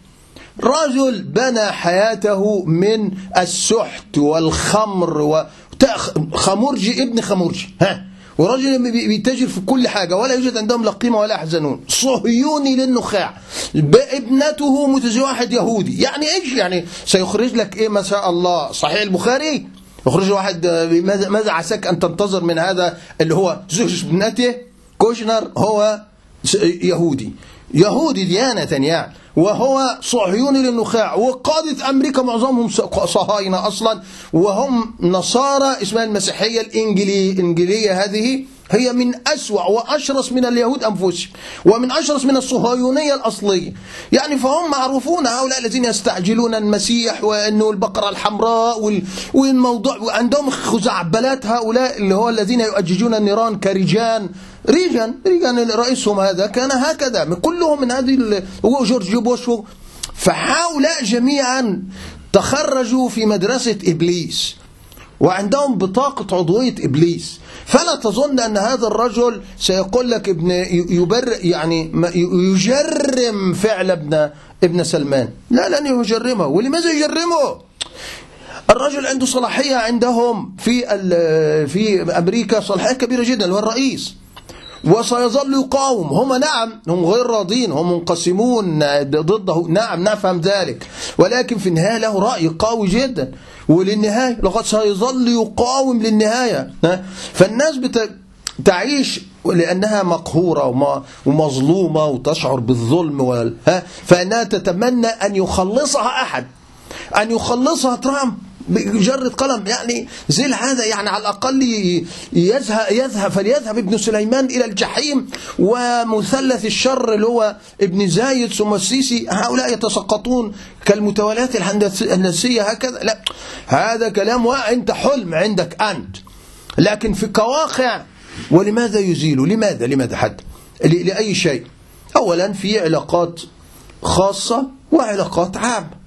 رجل بنى حياته من السحت والخمر وخمرجي ابن خمرجي. ها؟ ورجل بيتاجر في كل حاجة ولا يوجد عندهم لا قيمة ولا يحزنون صهيوني للنخاع. ابنته متزوجة واحد يهودي. يعني إيش؟ يعني سيخرج لك إيه ما شاء الله؟ صحيح البخاري؟ يخرج واحد ماذا عساك أن تنتظر من هذا اللي هو زوج ابنته؟ كوشنر هو يهودي. يهودي ديانة يعني. وهو صهيوني للنخاع وقادة أمريكا معظمهم صهاينة أصلا وهم نصارى اسمها المسيحية الإنجيلية هذه هي من أسوأ وأشرس من اليهود أنفسهم ومن أشرس من الصهيونية الأصلية. يعني فهم معروفون هؤلاء الذين يستعجلون المسيح وأنه البقرة الحمراء والموضوع وعندهم خزعبلات هؤلاء اللي هو الذين يؤججون النيران كرجان ريجان ريجان رئيسهم هذا كان هكذا كلهم من هذه وجورج بوش فهؤلاء جميعا تخرجوا في مدرسة إبليس وعندهم بطاقة عضوية إبليس. فلا تظن أن هذا الرجل سيقول لك ابن يبر يعني يجرم فعل ابن ابن سلمان. لا لن يجرمه. ولماذا يجرمه؟ الرجل عنده صلاحية عندهم في في أمريكا صلاحية كبيرة جدا اللي هو الرئيس. وسيظل يقاوم هم نعم هم غير راضين هم منقسمون ضده. نعم نفهم ذلك. ولكن في النهاية له رأي قوي جدا. وللنهاية لقد سيظل يقاوم للنهاية. فالناس بت... تعيش لأنها مقهورة ومظلومة وتشعر بالظلم وال... فإنها تتمنى أن يخلصها أحد. أن يخلصها ترامب. بجرة قلم. يعني زي هذا يعني على الأقل يذهب يذهب فليذهب ابن سليمان إلى الجحيم ومثلث الشر اللي هو ابن زايد ثم السيسي. هؤلاء يتسقطون كالمتواليات الهندسية هكذا. لا هذا كلام وأنت حلم عندك أنت. لكن في كواقع ولماذا يزيل؟ لماذا؟ لماذا حد؟ لأي شيء؟ أولا في علاقات خاصة وعلاقات عامة.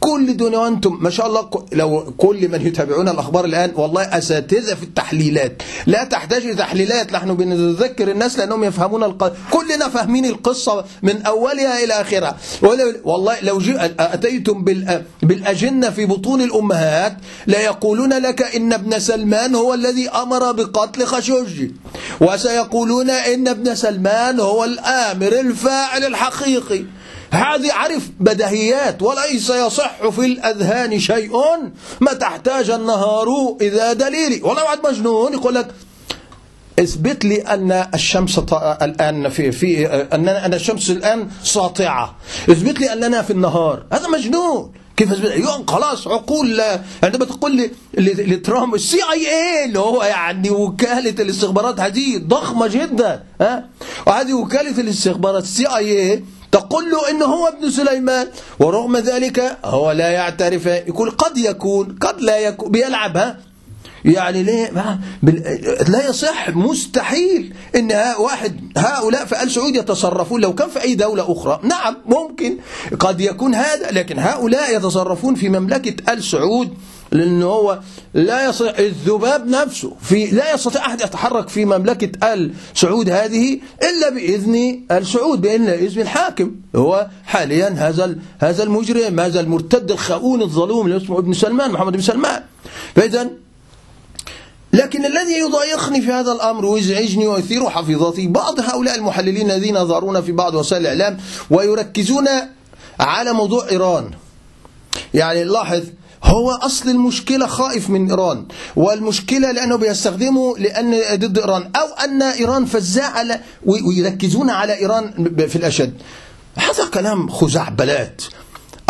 كل دون وأنتم ما شاء الله لو كل من يتابعون الأخبار الآن والله أساتذة في التحليلات. لا تحتاج لتحليلات نحن بنذكر الناس لأنهم يفهمون الق... كلنا فاهمين القصة من أولها إلى آخرها. والله لو أتيتم بال... بالأجنة في بطون الأمهات لا يقولون لك إن ابن سلمان هو الذي أمر بقتل خاشوجي وسيقولون إن ابن سلمان هو الآمر الفاعل الحقيقي. هذه عرف بدهيات وليس يصح في الأذهان شيء. ما تحتاج النهار إذا دليلي والله واحد مجنون يقول لك اثبت لي أن الشمس الآن في في أن أن الشمس الآن ساطعة. اثبت لي أننا في النهار. هذا مجنون. كيف اثبت؟ خلاص عقول عندما تقول لي لترامب ال CIA اللي هو يعني وكالة الاستخبارات هذه ضخمة جدا ها؟ وهذه وكالة الاستخبارات ال CIA تقول له إنه هو ابن سلمان ورغم ذلك هو لا يعترف يقول قد يكون قد لا يكون بيلعبها يعني ليه؟ لا يصح مستحيل إن واحد هؤلاء في آل سعود يتصرفون لو كان في أي دولة أخرى. نعم ممكن قد يكون هذا لكن هؤلاء يتصرفون في مملكة آل سعود. لأنه هو لا يستطيع الذباب نفسه في لا يستطيع أحد يتحرك في مملكة آل سعود هذه إلا بإذن آل سعود بإذن إذن الحاكم. هو حاليا هذا هذا المجرم هذا المرتد الخؤون الظلوم اللي اسمه ابن سلمان محمد بن سلمان. فإذا لكن الذي يضايقني في هذا الأمر ويزعجني ويثير حفيظتي بعض هؤلاء المحللين الذين يظهرون في بعض وسائل الإعلام ويركزون على موضوع إيران. يعني لاحظ هو أصل المشكلة خائف من إيران والمشكلة لأنه بيستخدمه لأن ضد إيران أو أن إيران فزاعة ويركزون على إيران في الأشد. هذا كلام خزعبلات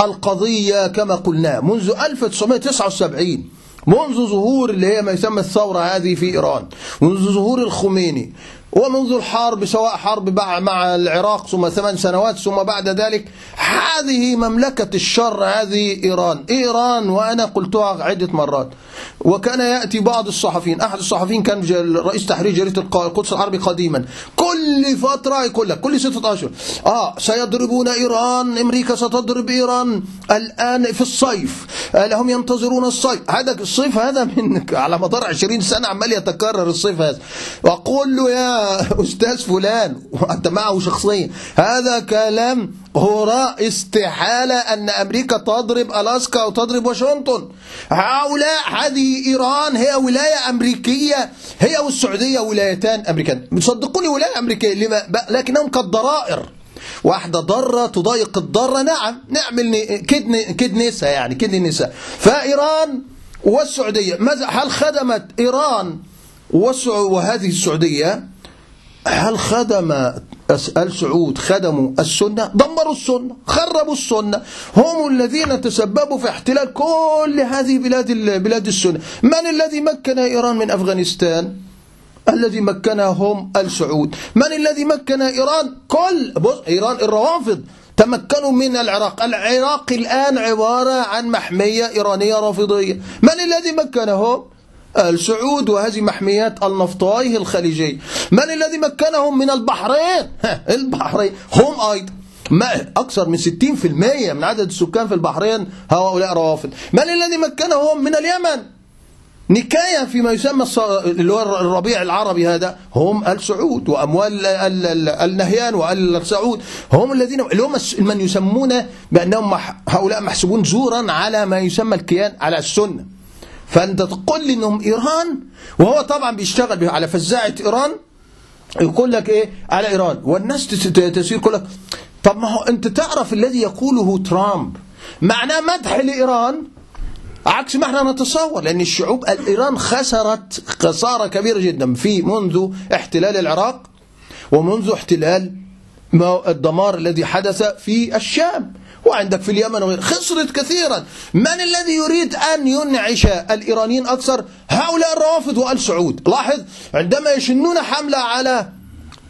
القضية كما قلنا منذ 1979 منذ ظهور اللي هي ما يسمى الثورة هذه في إيران منذ ظهور الخميني ومنذ الحرب سواء حرب مع العراق ثم ثمان سنوات ثم بعد ذلك هذه مملكة الشر هذه إيران. إيران وأنا قلتها عدة مرات. وكان يأتي بعض الصحفيين أحد الصحفيين كان رئيس تحرير جريدة القدس العربي قديما. كل فترة يقول لك كل ستة أشهر آه سيضربون إيران أمريكا ستضرب إيران. الآن في الصيف آه لهم ينتظرون الصيف. هذا الصيف هذا من على مدار 20 سنة عمال يتكرر الصيف هذا. وأقول له يا أستاذ فلان وأنت معه شخصيا. هذا كلام هراء استحالة أن أمريكا تضرب ألاسكا أو تضرب واشنطن. هؤلاء هذه إيران هي ولاية أمريكية. هي والسعودية ولايتان أمريكان. صدقوني ولاية أمريكية لما لكنهم كالضرائر. واحدة ضرة تضايق الضرة نعم نعمل كد كد نساء يعني كد نساء فإيران والسعودية ماذا؟ هل خدمت إيران وهذه السعودية؟ هل خدم آل سعود خدموا السنة؟ دمروا السنة خربوا السنة. هم الذين تسببوا في احتلال كل هذه بلاد بلاد السنة. من الذي مكن إيران من أفغانستان؟ الذي مكنهم آل سعود. من الذي مكن إيران؟ كل. بص إيران الروافض. تمكنوا من العراق. العراق الآن عبارة عن محمية إيرانية رافضية. من الذي مكنهم؟ السعود وهذه محميات النفطايه الخليجية من الذي مكنهم من البحرين؟ البحرين. هم أيضا ما أكثر من 60% من عدد السكان في البحرين هؤلاء روافض. من الذي مكنهم من اليمن؟ نكاية فيما يسمى اللي هو الربيع العربي هذا. هم آل سعود وأموال النهيان وآل سعود هم الذين اللي هم من يسمون بأنهم هؤلاء محسوبون زورا على ما يسمى الكيان على السنة. فأنت تقول لي أنهم إيران وهو طبعا بيشتغل على فزاعة إيران يقول لك إيه؟ على إيران. والناس تسير يقول لك طب ما هو أنت تعرف الذي يقوله ترامب. معناه مدح لإيران عكس ما إحنا نتصور لأن الشعوب الإيران خسرت خسارة كبيرة جدا في منذ احتلال العراق ومنذ احتلال الدمار الذي حدث في الشام. وعندك في اليمن وغيره خسرت كثيرا. من الذي يريد أن ينعش الإيرانيين أكثر؟ هؤلاء الروافض وآل سعود. لاحظ عندما يشنون حملة على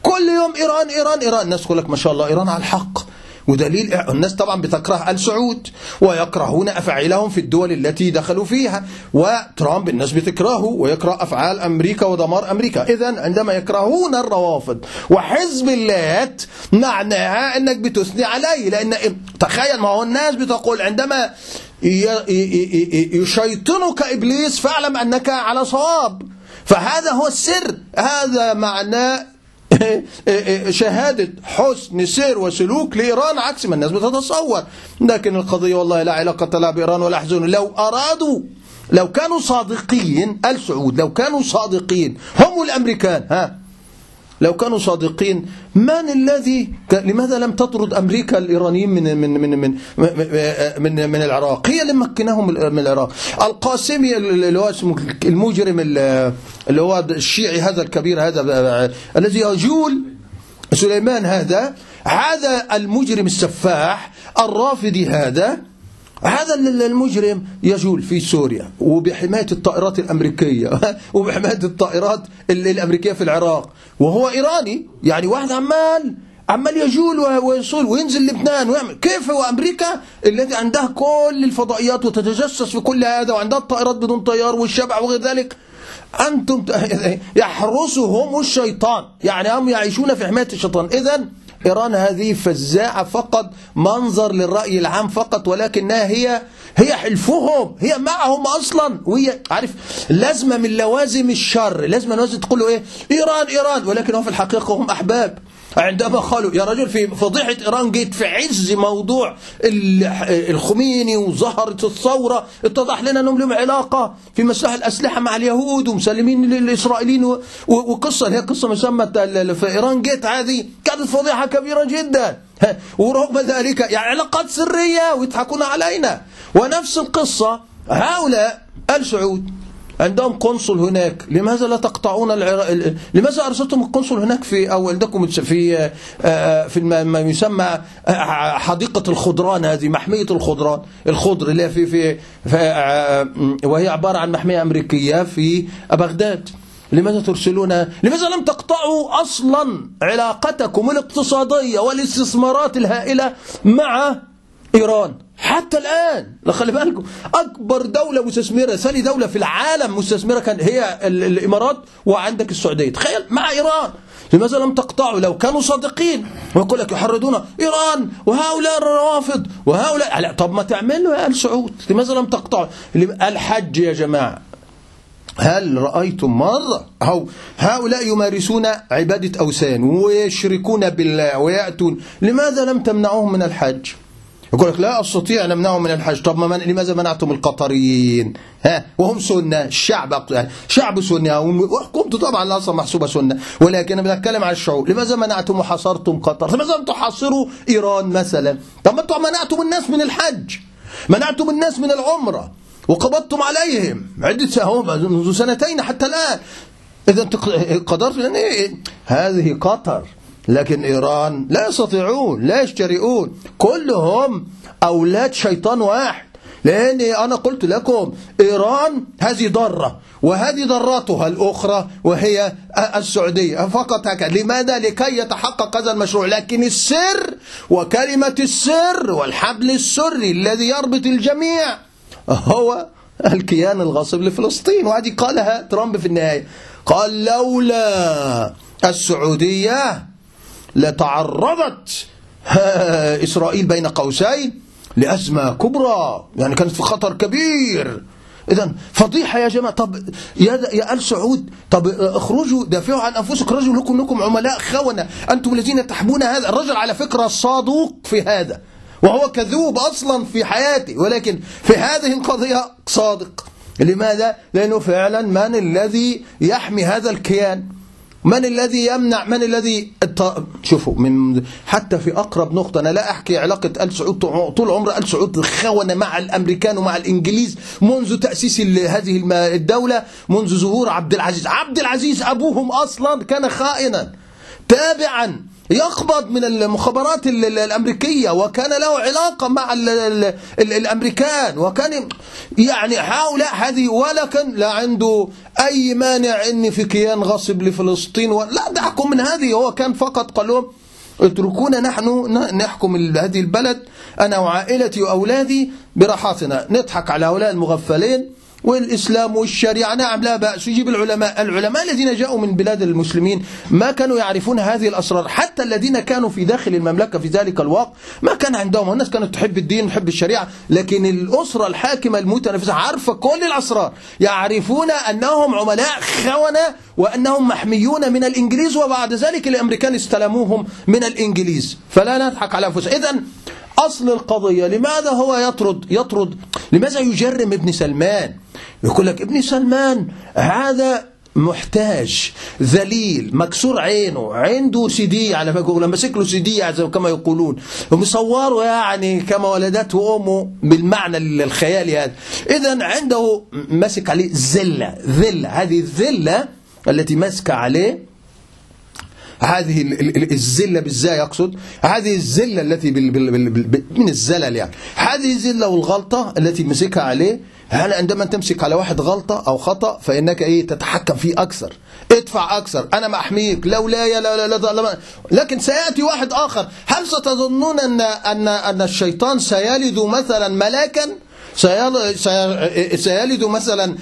كل يوم إيران إيران إيران. الناس تقول لك ما شاء الله إيران على الحق. ودليل الناس طبعا بتكره آل سعود ويكرهون أفعالهم في الدول التي دخلوا فيها. وترامب الناس بتكرهه ويكره أفعال أمريكا ودمار أمريكا. إذا عندما يكرهون الروافض وحزب اللات معناها أنك بتثني عليه لأن تخيل ما هو الناس بتقول عندما يشيطنك إبليس فاعلم أنك على صواب. فهذا هو السر. هذا معناه شهادة حسن سير وسلوك لإيران عكس ما الناس بتتصور. لكن القضية والله لا علاقة لها بإيران ولا يحزن لو أرادوا لو كانوا صادقين السعود لو كانوا صادقين هم الأمريكان ها لو كانوا صادقين من الذي لماذا لم تطرد أمريكا الإيرانيين من من من من من, من العراق؟ هي اللي مكناهم من العراق. القاسمي اللي هو اسمه المجرم اللي هو الشيعي هذا الكبير هذا الذي يجول سليمان هذا هذا المجرم السفاح الرافضي هذا هذا المجرم يجول في سوريا وبحماية الطائرات الأمريكية [LAUGHS] وبحماية الطائرات الأمريكية في العراق. وهو إيراني يعني واحد عمال عمال يجول ويصول وينزل لبنان ويعمل. كيف هو أمريكا التي عندها كل الفضائيات وتتجسس في كل هذا وعندها الطائرات بدون طيار والشبع وغير ذلك؟ أنتم [LAUGHS] يحرسهم الشيطان. يعني هم يعيشون في حماية الشيطان. إذن إيران هذه فزاعة فقط منظر للرأي العام فقط ولكنها هي هي حلفهم هي معهم أصلا. وهي عارف لازمة من لوازم الشر. لازمة لازم تقولوا إيه؟ إيران إيران. ولكن هم في الحقيقة هم أحباب. عندما قالوا يا رجل في فضيحة إيران جيت في عز موضوع الخميني وظهرت الثورة اتضح لنا أنهم لهم علاقة في مساحة الأسلحة مع اليهود ومسلمين للإسرائيليين وقصة هي قصة مسمى في إيران جيت هذه كانت فضيحة كبيرة جدا. ورغم ذلك يعني علاقات سرية ويضحكون علينا. ونفس القصة هؤلاء السعود عندهم قنصل هناك. لماذا لا تقطعون العراق لماذا أرسلتم القنصل هناك في أو عندكم في في ما يسمى حديقة الخضران هذه محمية الخضران. الخضر اللي في في, في وهي عبارة عن محمية أمريكية في بغداد. لماذا ترسلون؟ لماذا لم تقطعوا أصلا علاقتكم الاقتصادية والاستثمارات الهائلة مع إيران؟ حتى الآن. خلي بالكم. أكبر دولة مستثمرة ثاني دولة في العالم مستثمرة كان هي الإمارات وعندك السعودية. تخيل مع إيران. لماذا لم تقطعوا؟ لو كانوا صادقين. ويقول لك يحرضون إيران وهؤلاء الروافض وهؤلاء. لا طب ما تعملوا يا آل سعود. لماذا لم تقطعوا؟ الحج يا جماعة. هل رأيتم مرة أو هؤلاء يمارسون عبادة أوثان ويشركون بالله ويأتون؟ لماذا لم تمنعوهم من الحج؟ يقول لك لا أستطيع أن أمنعهم من الحج. طب ما من لماذا منعتم القطريين؟ ها؟ وهم سنة الشعب يعني شعب سنة. وحكومته طبعا أصلا محسوبة سنة. ولكن أنا بتكلم على الشعوب. لماذا منعتم وحصرتم قطر؟ لماذا لم تحصروا إيران مثلا؟ طب ما أنتم منعتم الناس من الحج. منعتم الناس من العمرة. وقبضتم عليهم. عدة منذ سنتين حتى الآن. إذا قدرت إيه؟ هذه قطر. لكن إيران لا يستطيعون لا يشترئون. كلهم أولاد شيطان واحد. لأن أنا قلت لكم إيران هذه ضرة وهذه ضراتها الأخرى وهي السعودية. فقط هكذا. لماذا؟ لكي يتحقق هذا المشروع. لكن السر وكلمة السر والحبل السري الذي يربط الجميع هو الكيان الغاصب لفلسطين. وهذه قالها ترامب في النهاية. قال لولا السعودية لتعرضت إسرائيل بين قوسين لأزمة كبرى. يعني كانت في خطر كبير. إذا فضيحة يا جماعة. طب يا يا آل سعود طب اخرجوا دافعوا عن أنفسكم رجل لكم لكم عملاء خونة. أنتم الذين تحبون هذا. الرجل على فكرة صادوق في هذا. وهو كذوب أصلا في حياته. ولكن في هذه القضية صادق. لماذا؟ لأنه فعلا من الذي يحمي هذا الكيان. من الذي يمنع من الذي شوفوا من حتى في أقرب نقطة أنا لا أحكي علاقة آل سعود طول عمر آل سعود خونة مع الأمريكان ومع الإنجليز منذ تأسيس هذه الدولة منذ ظهور عبد العزيز. عبد العزيز أبوهم أصلا كان خائنا تابعا. يقبض من المخابرات الأمريكية وكان له علاقة مع ال ال ال الأمريكان وكان يعني هؤلاء هذه ولا كان لا عنده أي مانع أن في كيان غصب لفلسطين لا دعكم من هذه هو كان فقط قال لهم اتركونا نحن نحكم هذه البلد أنا وعائلتي وأولادي براحتنا نضحك على هؤلاء المغفلين والإسلام والشريعة. نعم لا بأس. يجيب العلماء. العلماء الذين جاءوا من بلاد المسلمين ما كانوا يعرفون هذه الأسرار. حتى الذين كانوا في داخل المملكة في ذلك الوقت ما كان عندهم. الناس كانت تحب الدين تحب الشريعة. لكن الأسرة الحاكمة المتنافسة عارفة كل الأسرار. يعرفون أنهم عملاء خونة وأنهم محميون من الإنجليز وبعد ذلك الأمريكان استلموهم من الإنجليز. فلا نضحك على أنفسنا. إذن أصل القضية. لماذا هو يطرد؟ يطرد لماذا يجرم ابن سلمان؟ يقول لك ابن سلمان هذا محتاج ذليل مكسور عينه عنده سي دي على فكرة لما ماسك له سي دي كما يقولون. ومصوره يعني كما ولدته امه بالمعنى الخيالي هذا. اذا عنده ماسك عليه ذلة ذلة. هذه الذلة التي ماسكه عليه هذه الزلة بالزاي يقصد هذه الزلة التي بال بال بال من الزلل يعني. هذه الزلة والغلطة التي مسكها عليه هل عندما تمسك على واحد غلطة أو خطأ فإنك إيه تتحكم فيه أكثر. ادفع أكثر. أنا ما أحميك. لولاي لا لا لا لا لكن سيأتي واحد آخر. هل ستظنون أن أن أن الشيطان سيلد مثلا ملاكا؟ سيلد مثلا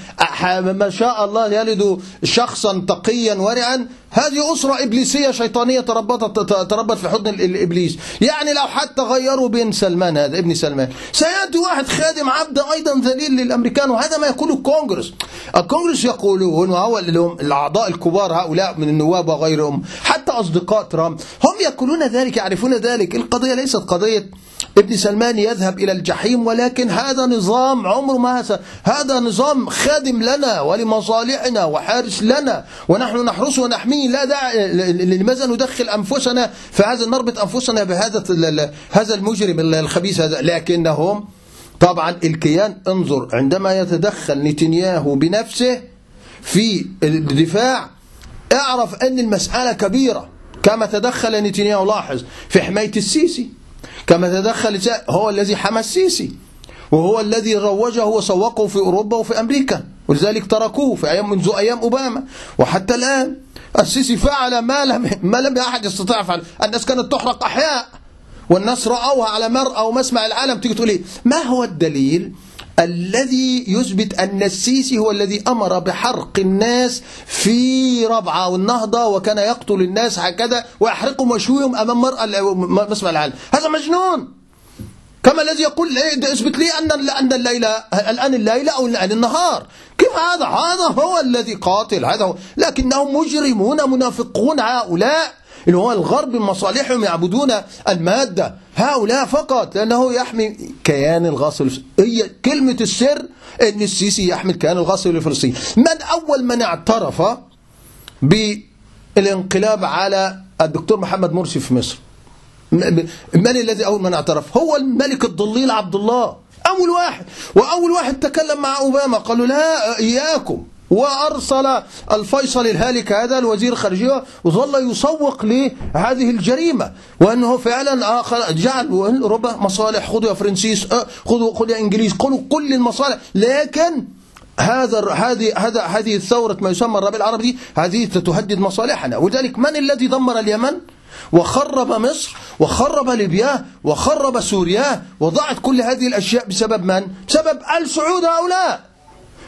ما شاء الله يلد شخصا تقيا ورعا. هذه أسرة إبليسية شيطانية تربطت تربت في حضن الإبليس. يعني لو حتى غيروا بن سلمان هذا ابن سلمان. سيأتي واحد خادم عبد أيضا ذليل للأمريكان وهذا ما يقوله الكونغرس. الكونغرس يقولون وهو الأعضاء الكبار هؤلاء من النواب وغيرهم حتى أصدقاء ترامب هم يقولون ذلك يعرفون ذلك. القضية ليست قضية ابن سلمان يذهب إلى الجحيم ولكن هذا نظام عمره ما هذا نظام خادم لنا ولمصالحنا وحارس لنا ونحن نحرسه ونحميه لا داعي لماذا ندخل أنفسنا فهذا نربط أنفسنا بهذا هذا المجرم الخبيث هذا؟ لكنهم طبعا الكيان انظر عندما يتدخل نتنياهو بنفسه في الدفاع اعرف أن المسألة كبيرة. كما تدخل نتنياهو لاحظ في حماية السيسي. كما تدخل هو الذي حمى السيسي. وهو الذي روجه وسوقه في أوروبا وفي أمريكا ولذلك تركوه في أيام منذ أيام أوباما. وحتى الآن السيسي فعل ما لم ما لم أحد يستطيع فعل الناس كانت تحرق أحياء والناس رأوها على مرأى ومسمع العالم تيجي تقول إيه ما هو الدليل الذي يثبت أن السيسي هو الذي أمر بحرق الناس في ربعة والنهضة وكان يقتل الناس هكذا ويحرقهم ويشويهم أمام مرأة مسمع العالم؟ هذا مجنون! كما الذي يقول اثبت لي أن أن الليلة الآن الليلة أو الآن النهار. كيف هذا؟ هذا هو الذي قاتل. هذا هو لكنهم مجرمون منافقون هؤلاء. اللي هو الغرب مصالحهم يعبدون المادة. هؤلاء فقط لأنه يحمي كيان الغاصب هي كلمة السر أن السيسي يحمي كيان الغاصب الفلسطيني. من أول من اعترف بالانقلاب على الدكتور محمد مرسي في مصر؟ من الذي أول من اعترف. هو الملك الضليل عبد الله. أول واحد. وأول واحد تكلم مع أوباما. قالوا لا إياكم. وأرسل الفيصل الهالك هذا الوزير الخارجية وظل يسوق لهذه الجريمة. وأنه فعلا آخر جعل أوروبا مصالح. خذوا يا فرنسيس آه، خذوا خذوا يا إنجليز. خذوا كل المصالح. لكن هذا هذه هذا هذه الثورة ما يسمى الربيع العربي دي هذه تهدد مصالحنا. ولذلك من الذي دمر اليمن؟ وخرب مصر وخرب ليبيا وخرب سوريا وضاعت كل هذه الأشياء بسبب من؟ بسبب آل سعود هؤلاء.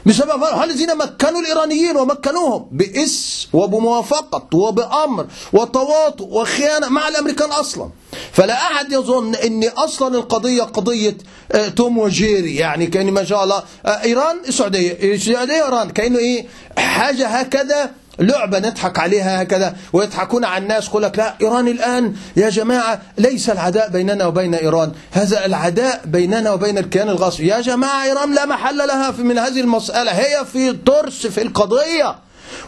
بسبب الذين مكنوا الإيرانيين ومكنوهم بإس وبموافقة وبأمر وتواطؤ وخيانة مع الأمريكان أصلا؟ فلا أحد يظن أن أصلا القضية قضية آه، توم وجيري يعني كأن ما شاء الله آه، إيران السعودية السعودية إيران كأنه إيه؟ حاجة هكذا لعبة نضحك عليها هكذا ويضحكون على الناس يقول لك لا إيران الآن يا جماعة ليس العداء بيننا وبين إيران هذا العداء بيننا وبين الكيان الغاصب يا جماعة إيران لا محل لها في من هذه المسألة هي في ترس في القضية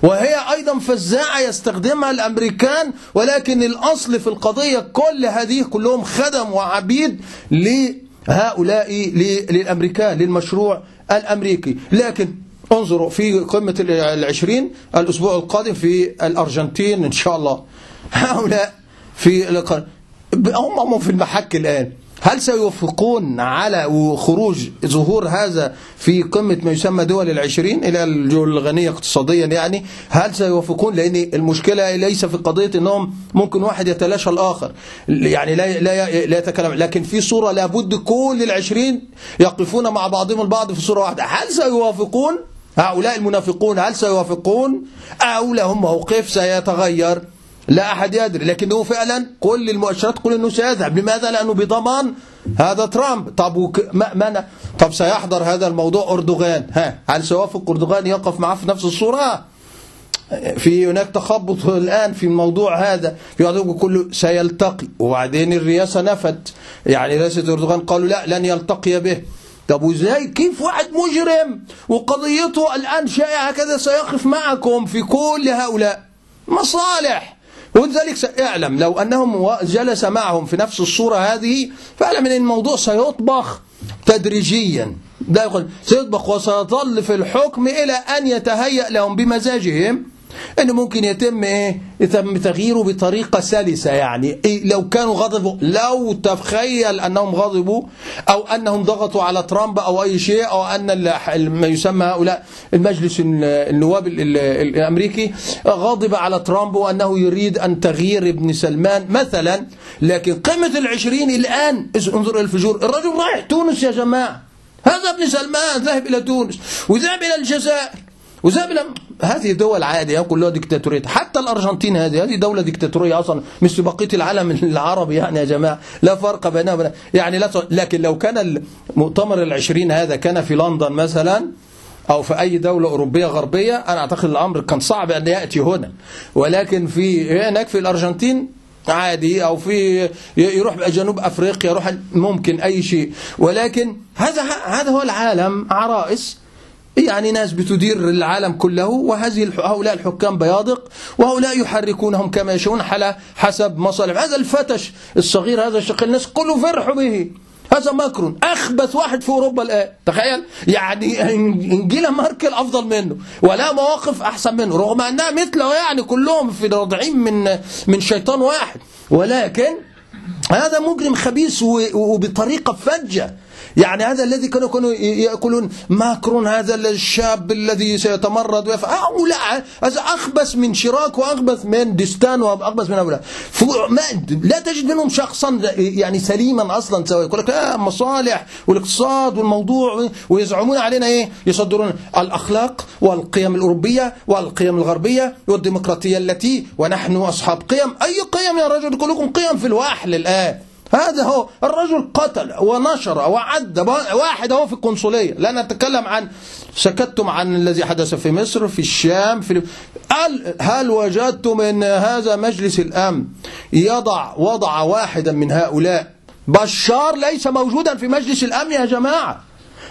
وهي أيضا فزاعة يستخدمها الأمريكان ولكن الأصل في القضية كل هذه كلهم خدم وعبيد لهؤلاء للأمريكان للمشروع الأمريكي. لكن انظروا في قمة العشرين الأسبوع القادم في الأرجنتين إن شاء الله. [LAUGHS] هؤلاء في هم في المحك الآن. هل سيوافقون على خروج ظهور هذا في قمة ما يسمى دول العشرين إلى الغنية اقتصاديا يعني؟ هل سيوافقون؟ لأن المشكلة ليس في قضية أنهم ممكن واحد يتلاشى الآخر. يعني لا, لا, لا يتكلم. لكن في صورة لابد كل العشرين يقفون مع بعضهم البعض في صورة واحدة. هل سيوافقون؟ هؤلاء المنافقون هل سيوافقون؟ أو لهم موقف سيتغير؟ لا أحد يدري لكنه فعلا كل المؤشرات تقول أنه سيذهب. لماذا لأنه بضمان هذا ترامب. طب. ما... ما... طب سيحضر هذا الموضوع أردوغان. ها هل سيوافق أردوغان؟ يقف معه في نفس الصورة. في هناك تخبط الآن في الموضوع هذا. في كله سيلتقي. وبعدين الرئاسة نفت. يعني رئاسة أردوغان قالوا لا لن يلتقي به. طب وإزاي؟ كيف واحد مجرم؟ وقضيته الآن شائعة هكذا سيقف معكم في كل هؤلاء. مصالح. ولذلك اعلم لو أنهم جلس معهم في نفس الصورة هذه فاعلم أن الموضوع سيطبخ تدريجيا. لا يقول سيطبخ وسيظل في الحكم إلى أن يتهيأ لهم بمزاجهم أنه ممكن يتم إيه يتم تغييره بطريقة سلسة يعني. إيه لو كانوا غضبوا لو تخيل أنهم غضبوا أو أنهم ضغطوا على ترامب أو أي شيء أو أن ما يسمى هؤلاء المجلس النواب الأمريكي غاضب على ترامب وأنه يريد أن تغيير ابن سلمان مثلا. لكن قمة العشرين الآن انظر الفجور الرجل رايح تونس يا جماعة. هذا ابن سلمان ذهب إلى تونس وذهب إلى الجزائر. وذهب إلى هذه دول عادية كلها ديكتاتورية. حتى الأرجنتين هذه هذه دولة ديكتاتورية أصلا مثل بقية العالم [LAUGHS] العربي يعني يا جماعة. لا فرق بينها وبين يعني لا لكن لو كان المؤتمر العشرين هذا كان في لندن مثلا أو في أي دولة أوروبية غربية أنا أعتقد الأمر كان صعب أن يأتي هنا. ولكن في هناك في الأرجنتين عادي أو في يروح جنوب أفريقيا يروح ممكن أي شيء. ولكن هذا هذا هو العالم عرائس يعني ناس بتدير العالم كله وهذه هؤلاء الحكام بيادق وهؤلاء يحركونهم كما يشاءون حسب مصالح. هذا الفتش الصغير هذا الشقي الناس كله فرحوا به. هذا ماكرون أخبث واحد في أوروبا الآن. تخيل يعني إنجيلا ماركل أفضل منه ولا مواقف أحسن منه رغم أنها مثله يعني كلهم في راضعين من من شيطان واحد. ولكن هذا مجرم خبيث وبطريقة فجة. يعني هذا الذي كانوا كانوا يقولون ماكرون هذا الشاب الذي سيتمرد ويفعل لا هذا أخبث من شراك وأخبث من دستان وأخبث من هؤلاء. لا تجد منهم شخصا يعني سليما أصلا. سوى يقول لك آه مصالح والاقتصاد والموضوع ويزعمون علينا إيه؟ يصدرون الأخلاق والقيم الأوروبية والقيم الغربية والديمقراطية التي ونحن أصحاب قيم. أي قيم يا رجل؟ كلكم قيم في الوحل الآن هذا هو الرجل قتل ونشر وعد واحد هو في القنصلية. لا نتكلم عن سكتتم عن الذي حدث في مصر في الشام في هل, هل وجدتم إن هذا مجلس الأمن يضع وضع واحدا من هؤلاء؟ بشار ليس موجودا في مجلس الأمن يا جماعة.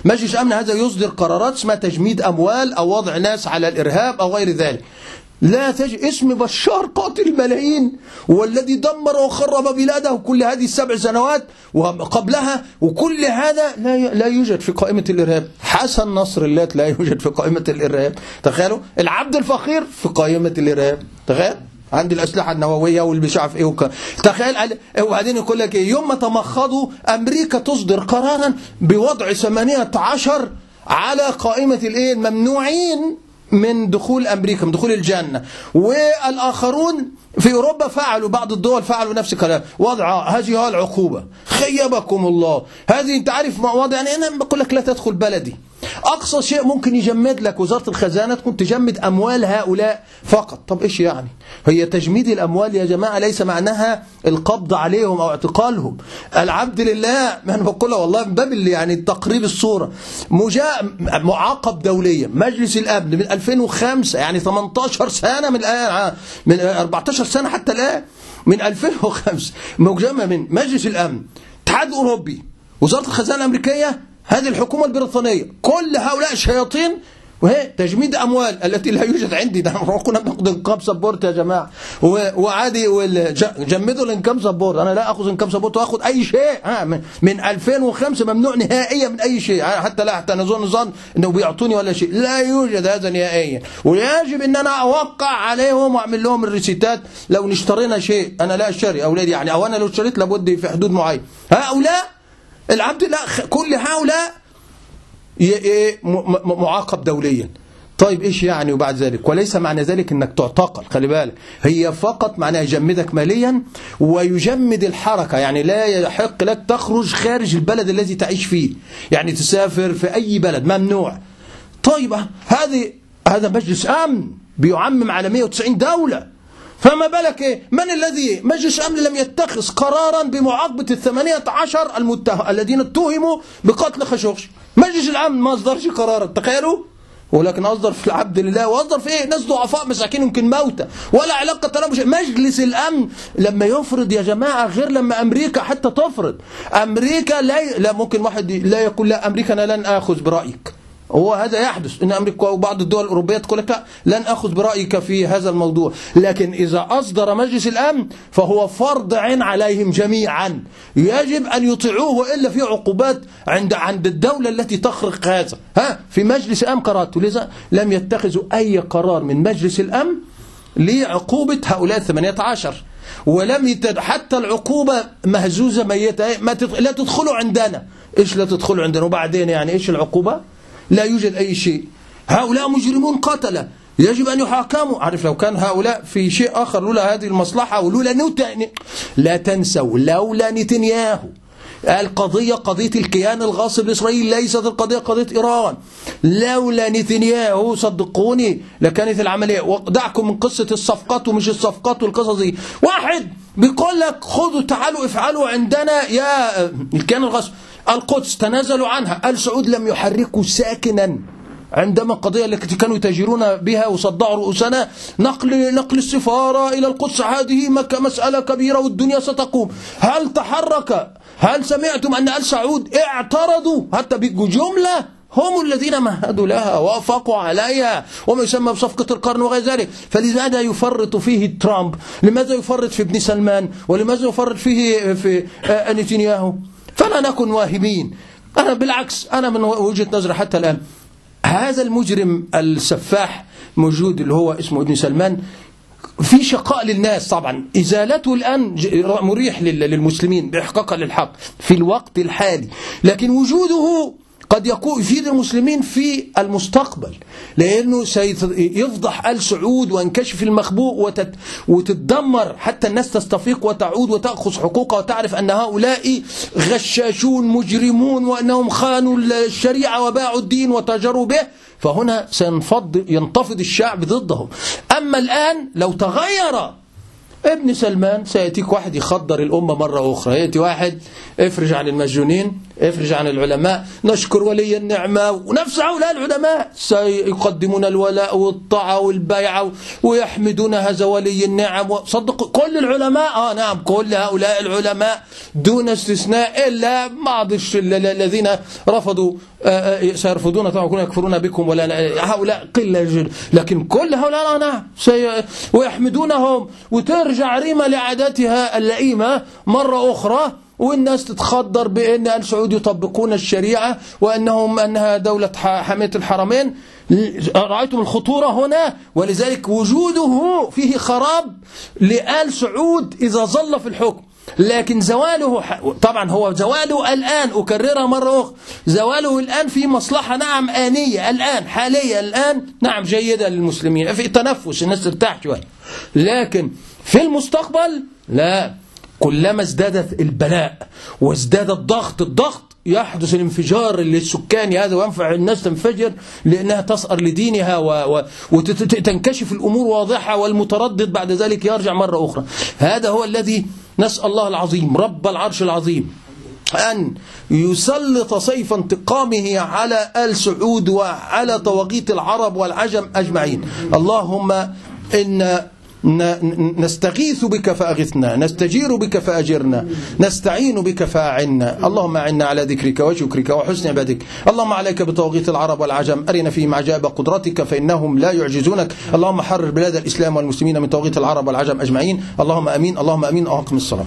مجلس الأمن هذا يصدر قرارات اسمها تجميد أموال أو وضع ناس على الإرهاب أو غير ذلك. لا تجد اسم بشار قاتل الملايين والذي دمر وخرب بلاده كل هذه السبع سنوات وقبلها وكل هذا لا لا يوجد في قائمة الإرهاب. حسن نصر الله لا يوجد في قائمة الإرهاب. تخيلوا العبد الفقير في قائمة الإرهاب. تخيل عندي الأسلحة النووية واللي مش عارف إيه. تخيل وبعدين يقول لك إيه؟ يوم ما تمخضوا أمريكا تصدر قرارا بوضع 18 على قائمة الإيه؟ الممنوعين. من دخول أمريكا من دخول الجنة. والآخرون في أوروبا فعلوا بعض الدول فعلوا نفس الكلام. وضع هذه هو العقوبة. خيبكم الله. هذه أنت عارف وضع؟ يعني أنا بقول لك لا تدخل بلدي. أقصى شيء ممكن يجمد لك وزارة الخزانة تكون تجمد أموال هؤلاء فقط. طب إيش يعني؟ هي تجميد الأموال يا جماعة ليس معناها القبض عليهم أو اعتقالهم. العبد لله ما أنا بقولها والله من باب يعني تقريب الصورة. معاقب دوليا. مجلس الأمن من 2005 يعني 18 سنة من الآن من 14 سنة حتى الآن من 2005 مجمع من مجلس الأمن اتحاد أوروبي وزارة الخزانة الأمريكية هذه الحكومة البريطانية كل هؤلاء الشياطين وهي تجميد أموال التي لا يوجد عندي. ده كنا بناخد income support يا جماعة. وعادي جمدوا ال income support أنا لا أخذ income support وأخذ أي شيء. من 2005 ممنوع نهائيا من أي شيء. حتى لا حتى نظن ظن أنه بيعطوني ولا شيء. لا يوجد هذا نهائيا. ويجب أن أنا أوقع عليهم وأعمل لهم الريسيتات. لو اشترينا شيء أنا لا أشتري. أولادي يعني أو أنا لو اشتريت لابد في حدود معين. هؤلاء العبد لا كل هؤلاء معاقب دوليا. طيب إيش يعني وبعد ذلك؟ وليس معنى ذلك إنك تعتقل خلي بالك. هي فقط معناها يجمدك ماليا ويجمد الحركة. يعني لا يحق لك تخرج خارج البلد الذي تعيش فيه. يعني تسافر في أي بلد ممنوع. طيب هذه هذا مجلس أمن بيعمم على 190 دولة. فما بالك إيه؟ من الذي مجلس أمن لم يتخذ قرارا بمعاقبة الثمانية عشر المتهم الذين اتهموا بقتل خشوخش؟ مجلس الأمن ما أصدرش قرارا تخيلوا؟ ولكن أصدر في العبد لله وأصدر في إيه؟ ناس ضعفاء مساكين يمكن موتى ولا علاقة لهم مجلس الأمن لما يفرض يا جماعة غير لما أمريكا حتى تفرض. أمريكا لا, لا ممكن واحد لا يقول لا أمريكا أنا لن آخذ برأيك. هو هذا يحدث. إن أمريكا وبعض الدول الأوروبية تقول لك لن أخذ برأيك في هذا الموضوع. لكن إذا أصدر مجلس الأمن فهو فرض عين عليهم جميعا. يجب أن يطيعوه والا في عقوبات عند عند الدولة التي تخرق هذا. ها في مجلس الأمن قرارات لذا لم يتخذوا أي قرار من مجلس الأمن لعقوبة هؤلاء 18 ولم يتد حتى العقوبة مهزوزة ميتة ما تدخل لا تدخلوا عندنا. إيش لا تدخلوا عندنا؟ وبعدين يعني إيش العقوبة؟ لا يوجد أي شيء. هؤلاء مجرمون قتلة يجب أن يحاكموا. عارف لو كان هؤلاء في شيء آخر لولا هذه المصلحة ولولا نوتن لا تنسوا لولا نتنياهو. القضية قضية الكيان الغاصب الإسرائيلي ليست القضية قضية إيران. لولا نتنياهو صدقوني لكانت العملية. دعكم من قصة الصفقات ومش الصفقات والقصص دي. واحد بيقول لك خذوا تعالوا افعلوا عندنا يا الكيان الغاصب. القدس تنازلوا عنها. آل سعود لم يحركوا ساكنا عندما القضية التي كانوا يتاجرون بها وصدعوا رؤوسنا. نقل نقل السفارة إلى القدس. هذه مسألة كبيرة والدنيا ستقوم. هل تحرك؟ هل سمعتم أن آل سعود اعترضوا؟ حتى بجملة هم الذين مهدوا لها وافقوا عليها. وما يسمى بصفقة القرن وغير ذلك. فلماذا يفرط فيه ترامب؟ لماذا يفرط في ابن سلمان؟ ولماذا يفرط فيه في نتنياهو؟ فلا نكن واهمين. أنا بالعكس أنا من وجهة نظري حتى الآن هذا المجرم السفاح موجود اللي هو اسمه ابن سلمان في شقاء للناس طبعا. إزالته الآن مريح للمسلمين بإحقاقا للحق في الوقت الحالي. لكن وجوده قد يفيد المسلمين في المستقبل لأنه سيفضح آل سعود وينكشف المخبوء وتتدمر حتى الناس تستفيق وتعود وتأخذ حقوقها وتعرف أن هؤلاء غشاشون مجرمون وأنهم خانوا الشريعة وباعوا الدين وتاجروا به فهنا سينفض ينتفض الشعب ضدهم. أما الآن لو تغير ابن سلمان سيأتيك واحد يخدر الأمة مرة أخرى يأتي واحد افرج عن المسجونين افرج عن العلماء. نشكر ولي النعمة ونفس هؤلاء العلماء. سيقدمون الولاء والطاعة والبيعة ويحمدون هذا ولي النعم. صدق كل العلماء. آه نعم كل هؤلاء العلماء دون استثناء إلا بعض الذين رفضوا آه، آه، سيرفضون طبعا يكفرون بكم ولا هؤلاء قلة جدا لكن كل هؤلاء آه، نعم ويحمدونهم. وترجع ريمة لعاداتها اللئيمة مرة أخرى. والناس تتخدر بأن آل سعود يطبقون الشريعة وأنهم أنها دولة حماية الحرمين. رأيتم الخطورة هنا؟ ولذلك وجوده فيه خراب لآل سعود إذا ظل في الحكم. لكن زواله طبعا هو زواله الآن أكررها مرة أخرى. زواله الآن في مصلحة نعم آنية الآن حالية الآن نعم جيدة للمسلمين في تنفس الناس ترتاح شوية. لكن في المستقبل لا. كلما ازدادت البلاء وازداد الضغط الضغط يحدث الانفجار للسكاني هذا وينفع الناس تنفجر لأنها تسأر لدينها و... وتنكشف الأمور واضحة والمتردد بعد ذلك يرجع مرة أخرى. هذا هو الذي نسأل الله العظيم رب العرش العظيم أن يسلط سيف انتقامه على آل سعود وعلى طواغيت العرب والعجم أجمعين. اللهم إن نستغيث بك فأغثنا نستجير بك فأجرنا نستعين بك فأعنا. اللهم أعنا على ذكرك وشكرك وحسن عبادك. اللهم عليك بطواغيت العرب والعجم. أرنا فيهم عجائب قدرتك فإنهم لا يعجزونك. اللهم حرر بلاد الإسلام والمسلمين من طواغيت العرب والعجم أجمعين. اللهم أمين. اللهم أمين. أقم الصلاة.